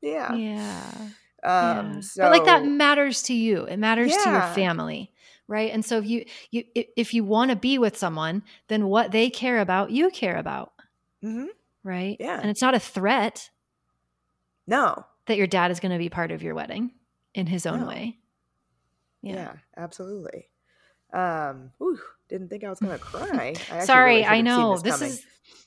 yeah Yeah. um yeah. so but like that matters to you. It matters to your family, right? And so if you you if you want to be with someone, then what they care about, you care about, Mhm. right? Yeah. And it's not a threat no that your dad is going to be part of your wedding in his own way. yeah, Yeah. absolutely um whew, didn't think i was gonna cry I Sorry, really I should have seen know. this This is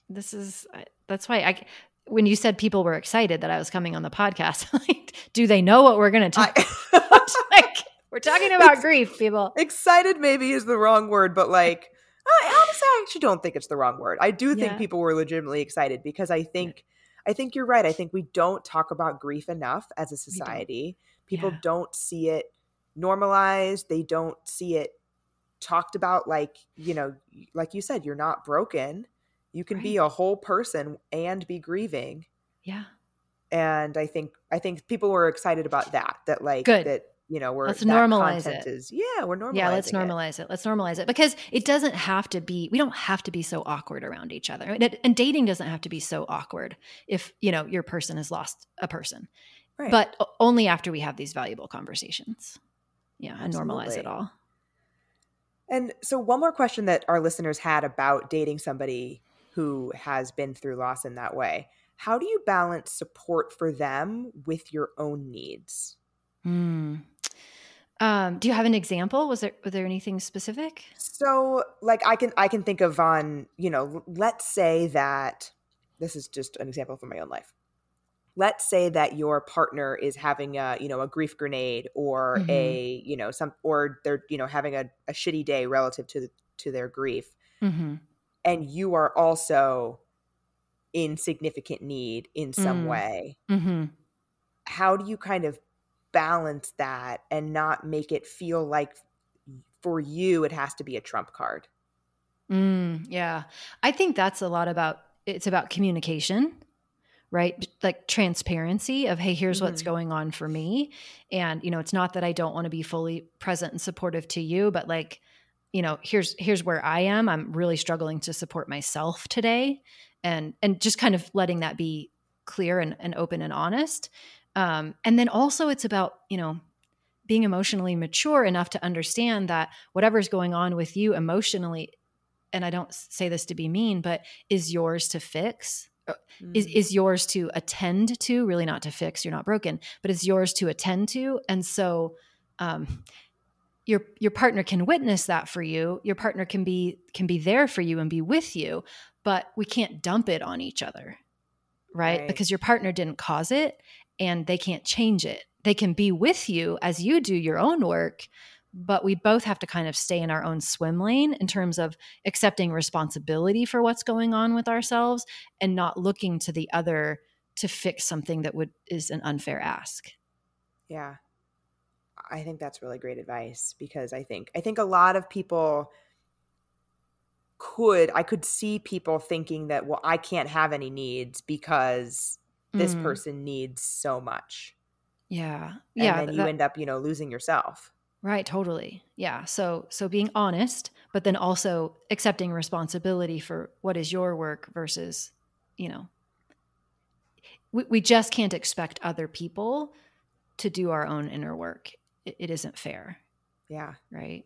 this is that's why I when you said people were excited that I was coming on the podcast, like, do they know what we're going to talk about? like, we're talking about grief, people. excited maybe is the wrong word, but like I honestly I actually don't think it's the wrong word. I do think Yeah. people were legitimately excited because I think I think you're right. I think we don't talk about grief enough as a society. People Yeah. don't see it normalized. They don't see it talked about like, you know, like you said, you're not broken. You can be a whole person and be grieving. Yeah. And I think I think people were excited about that. That like Good. that, you know, we're Let's normalize content it. is yeah, we're normalizing Yeah, let's normalize it. Let's normalize it because it doesn't have to be, we don't have to be so awkward around each other. And, it- and dating doesn't have to be so awkward if, you know, your person has lost a person, Right. but only after we have these valuable conversations. Yeah, and normalize it all. And so, one more question that our listeners had about dating somebody who has been through loss in that way How do you balance support for them with your own needs? Hmm. Um, do you have an example? Was there, was there anything specific? So, like, I can I can think of on you know, let's say that this is just an example from my own life. Let's say that your partner is having a you know a grief grenade or Mhm. a you know some or they're you know having a, a shitty day relative to to their grief Mm-hmm. and you are also in significant need in some Mm. way Mm-hmm. how do you kind of balance that and not make it feel like for you it has to be a trump card Mm, yeah. I think that's a lot about it's about communication, right? Like transparency of hey, here's what's Mhm. going on for me. And you know, it's not that I don't want to be fully present and supportive to you, but like, you know, here's here's where I am. I'm really struggling to support myself today. And and just kind of letting that be clear and, and open and honest. Um, and then also it's about, you know, being emotionally mature enough to understand that whatever's going on with you emotionally and I don't say this to be mean, but is yours to fix. uh, Is Mm. is yours to attend to? Really, not to fix. You're not broken, but is yours to attend to. And so, um, your your partner can witness that for you. Your partner can be can be there for you and be with you, but we can't dump it on each other, right? Right. Because your partner didn't cause it, and they can't change it. They can be with you as you do your own work, but we both have to kind of stay in our own swim lane in terms of accepting responsibility for what's going on with ourselves and not looking to the other to fix something that would is an unfair ask. yeah i think that's really great advice because i think i think a lot of people could i could see people thinking that well i can't have any needs because this Mm, person needs so much Yeah. and yeah. then you that- end up you know losing yourself right, totally. Yeah. So so being honest, but then also accepting responsibility for what is your work versus, you know, we, we just can't expect other people to do our own inner work. It, it isn't fair, yeah right?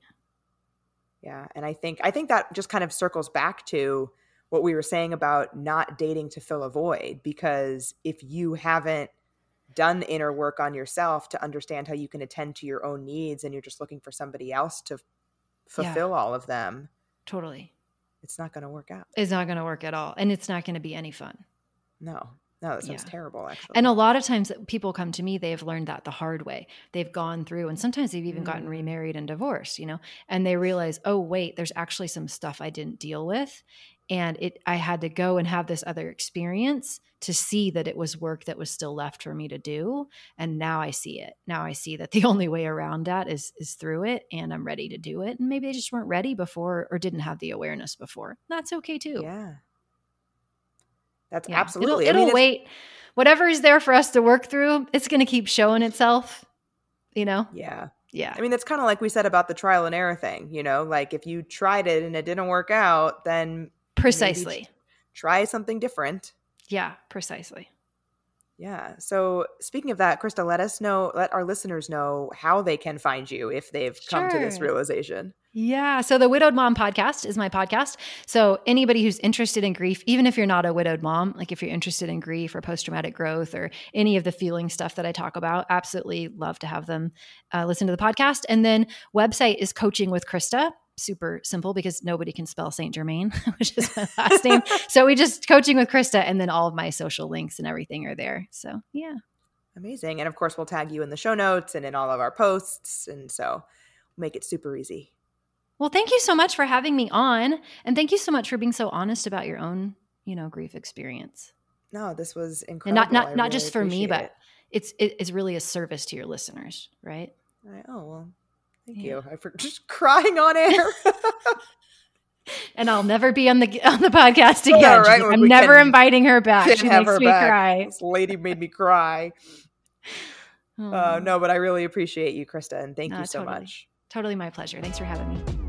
Yeah, and I think I think that just kind of circles back to what we were saying about not dating to fill a void because if you haven't done the inner work on yourself to understand how you can attend to your own needs and you're just looking for somebody else to fulfill yeah. all of them. Totally. It's not going to work out. It's not going to work at all and it's not going to be any fun. No. No, that sounds yeah. terrible, actually. And a lot of times people come to me, they've learned that the hard way. They've gone through, and sometimes they've even mm. gotten remarried and divorced, you know, and they realize, oh, wait, there's actually some stuff I didn't deal with. And it, I had to go and have this other experience to see that it was work that was still left for me to do. And now I see it. Now I see that the only way around that is is through it, and I'm ready to do it. And maybe they just weren't ready before or didn't have the awareness before. That's okay too. Yeah. That's yeah. absolutely. It'll, it'll I mean, wait. Whatever is there for us to work through, it's going to keep showing itself. You know. Yeah. Yeah. I mean, that's kind of like we said about the trial and error thing. You know, like if you tried it and it didn't work out, then precisely try something different. Yeah, precisely. Yeah. So speaking of that, Krista, let us know, let our listeners know how they can find you if they've come to this realization. Yeah. So the Widowed Mom podcast is my podcast. So anybody who's interested in grief, even if you're not a widowed mom, like if you're interested in grief or post traumatic growth or any of the feeling stuff that I talk about, absolutely love to have them uh, listen to the podcast. And then website is Coaching with Krista. Super simple because nobody can spell Saint Germain, which is my last name. So we just coaching with Krista, and then all of my social links and everything are there. So yeah, amazing. And of course, we'll tag you in the show notes and in all of our posts, and so make it super easy. Well, thank you so much for having me on. And thank you so much for being so honest about your own, you know, grief experience. No, this was incredible. And not not, not really just for me, but it. it's it, it's really a service to your listeners, right? I, oh well, thank yeah. you. I for just crying on air. and I'll never be on the on the podcast again. Yeah, right, I'm never can, inviting her back. She makes me back. cry. This lady made me cry. Oh. Uh, no, but I really appreciate you, Krista, and thank no, you so totally. much. Totally my pleasure. Thanks for having me.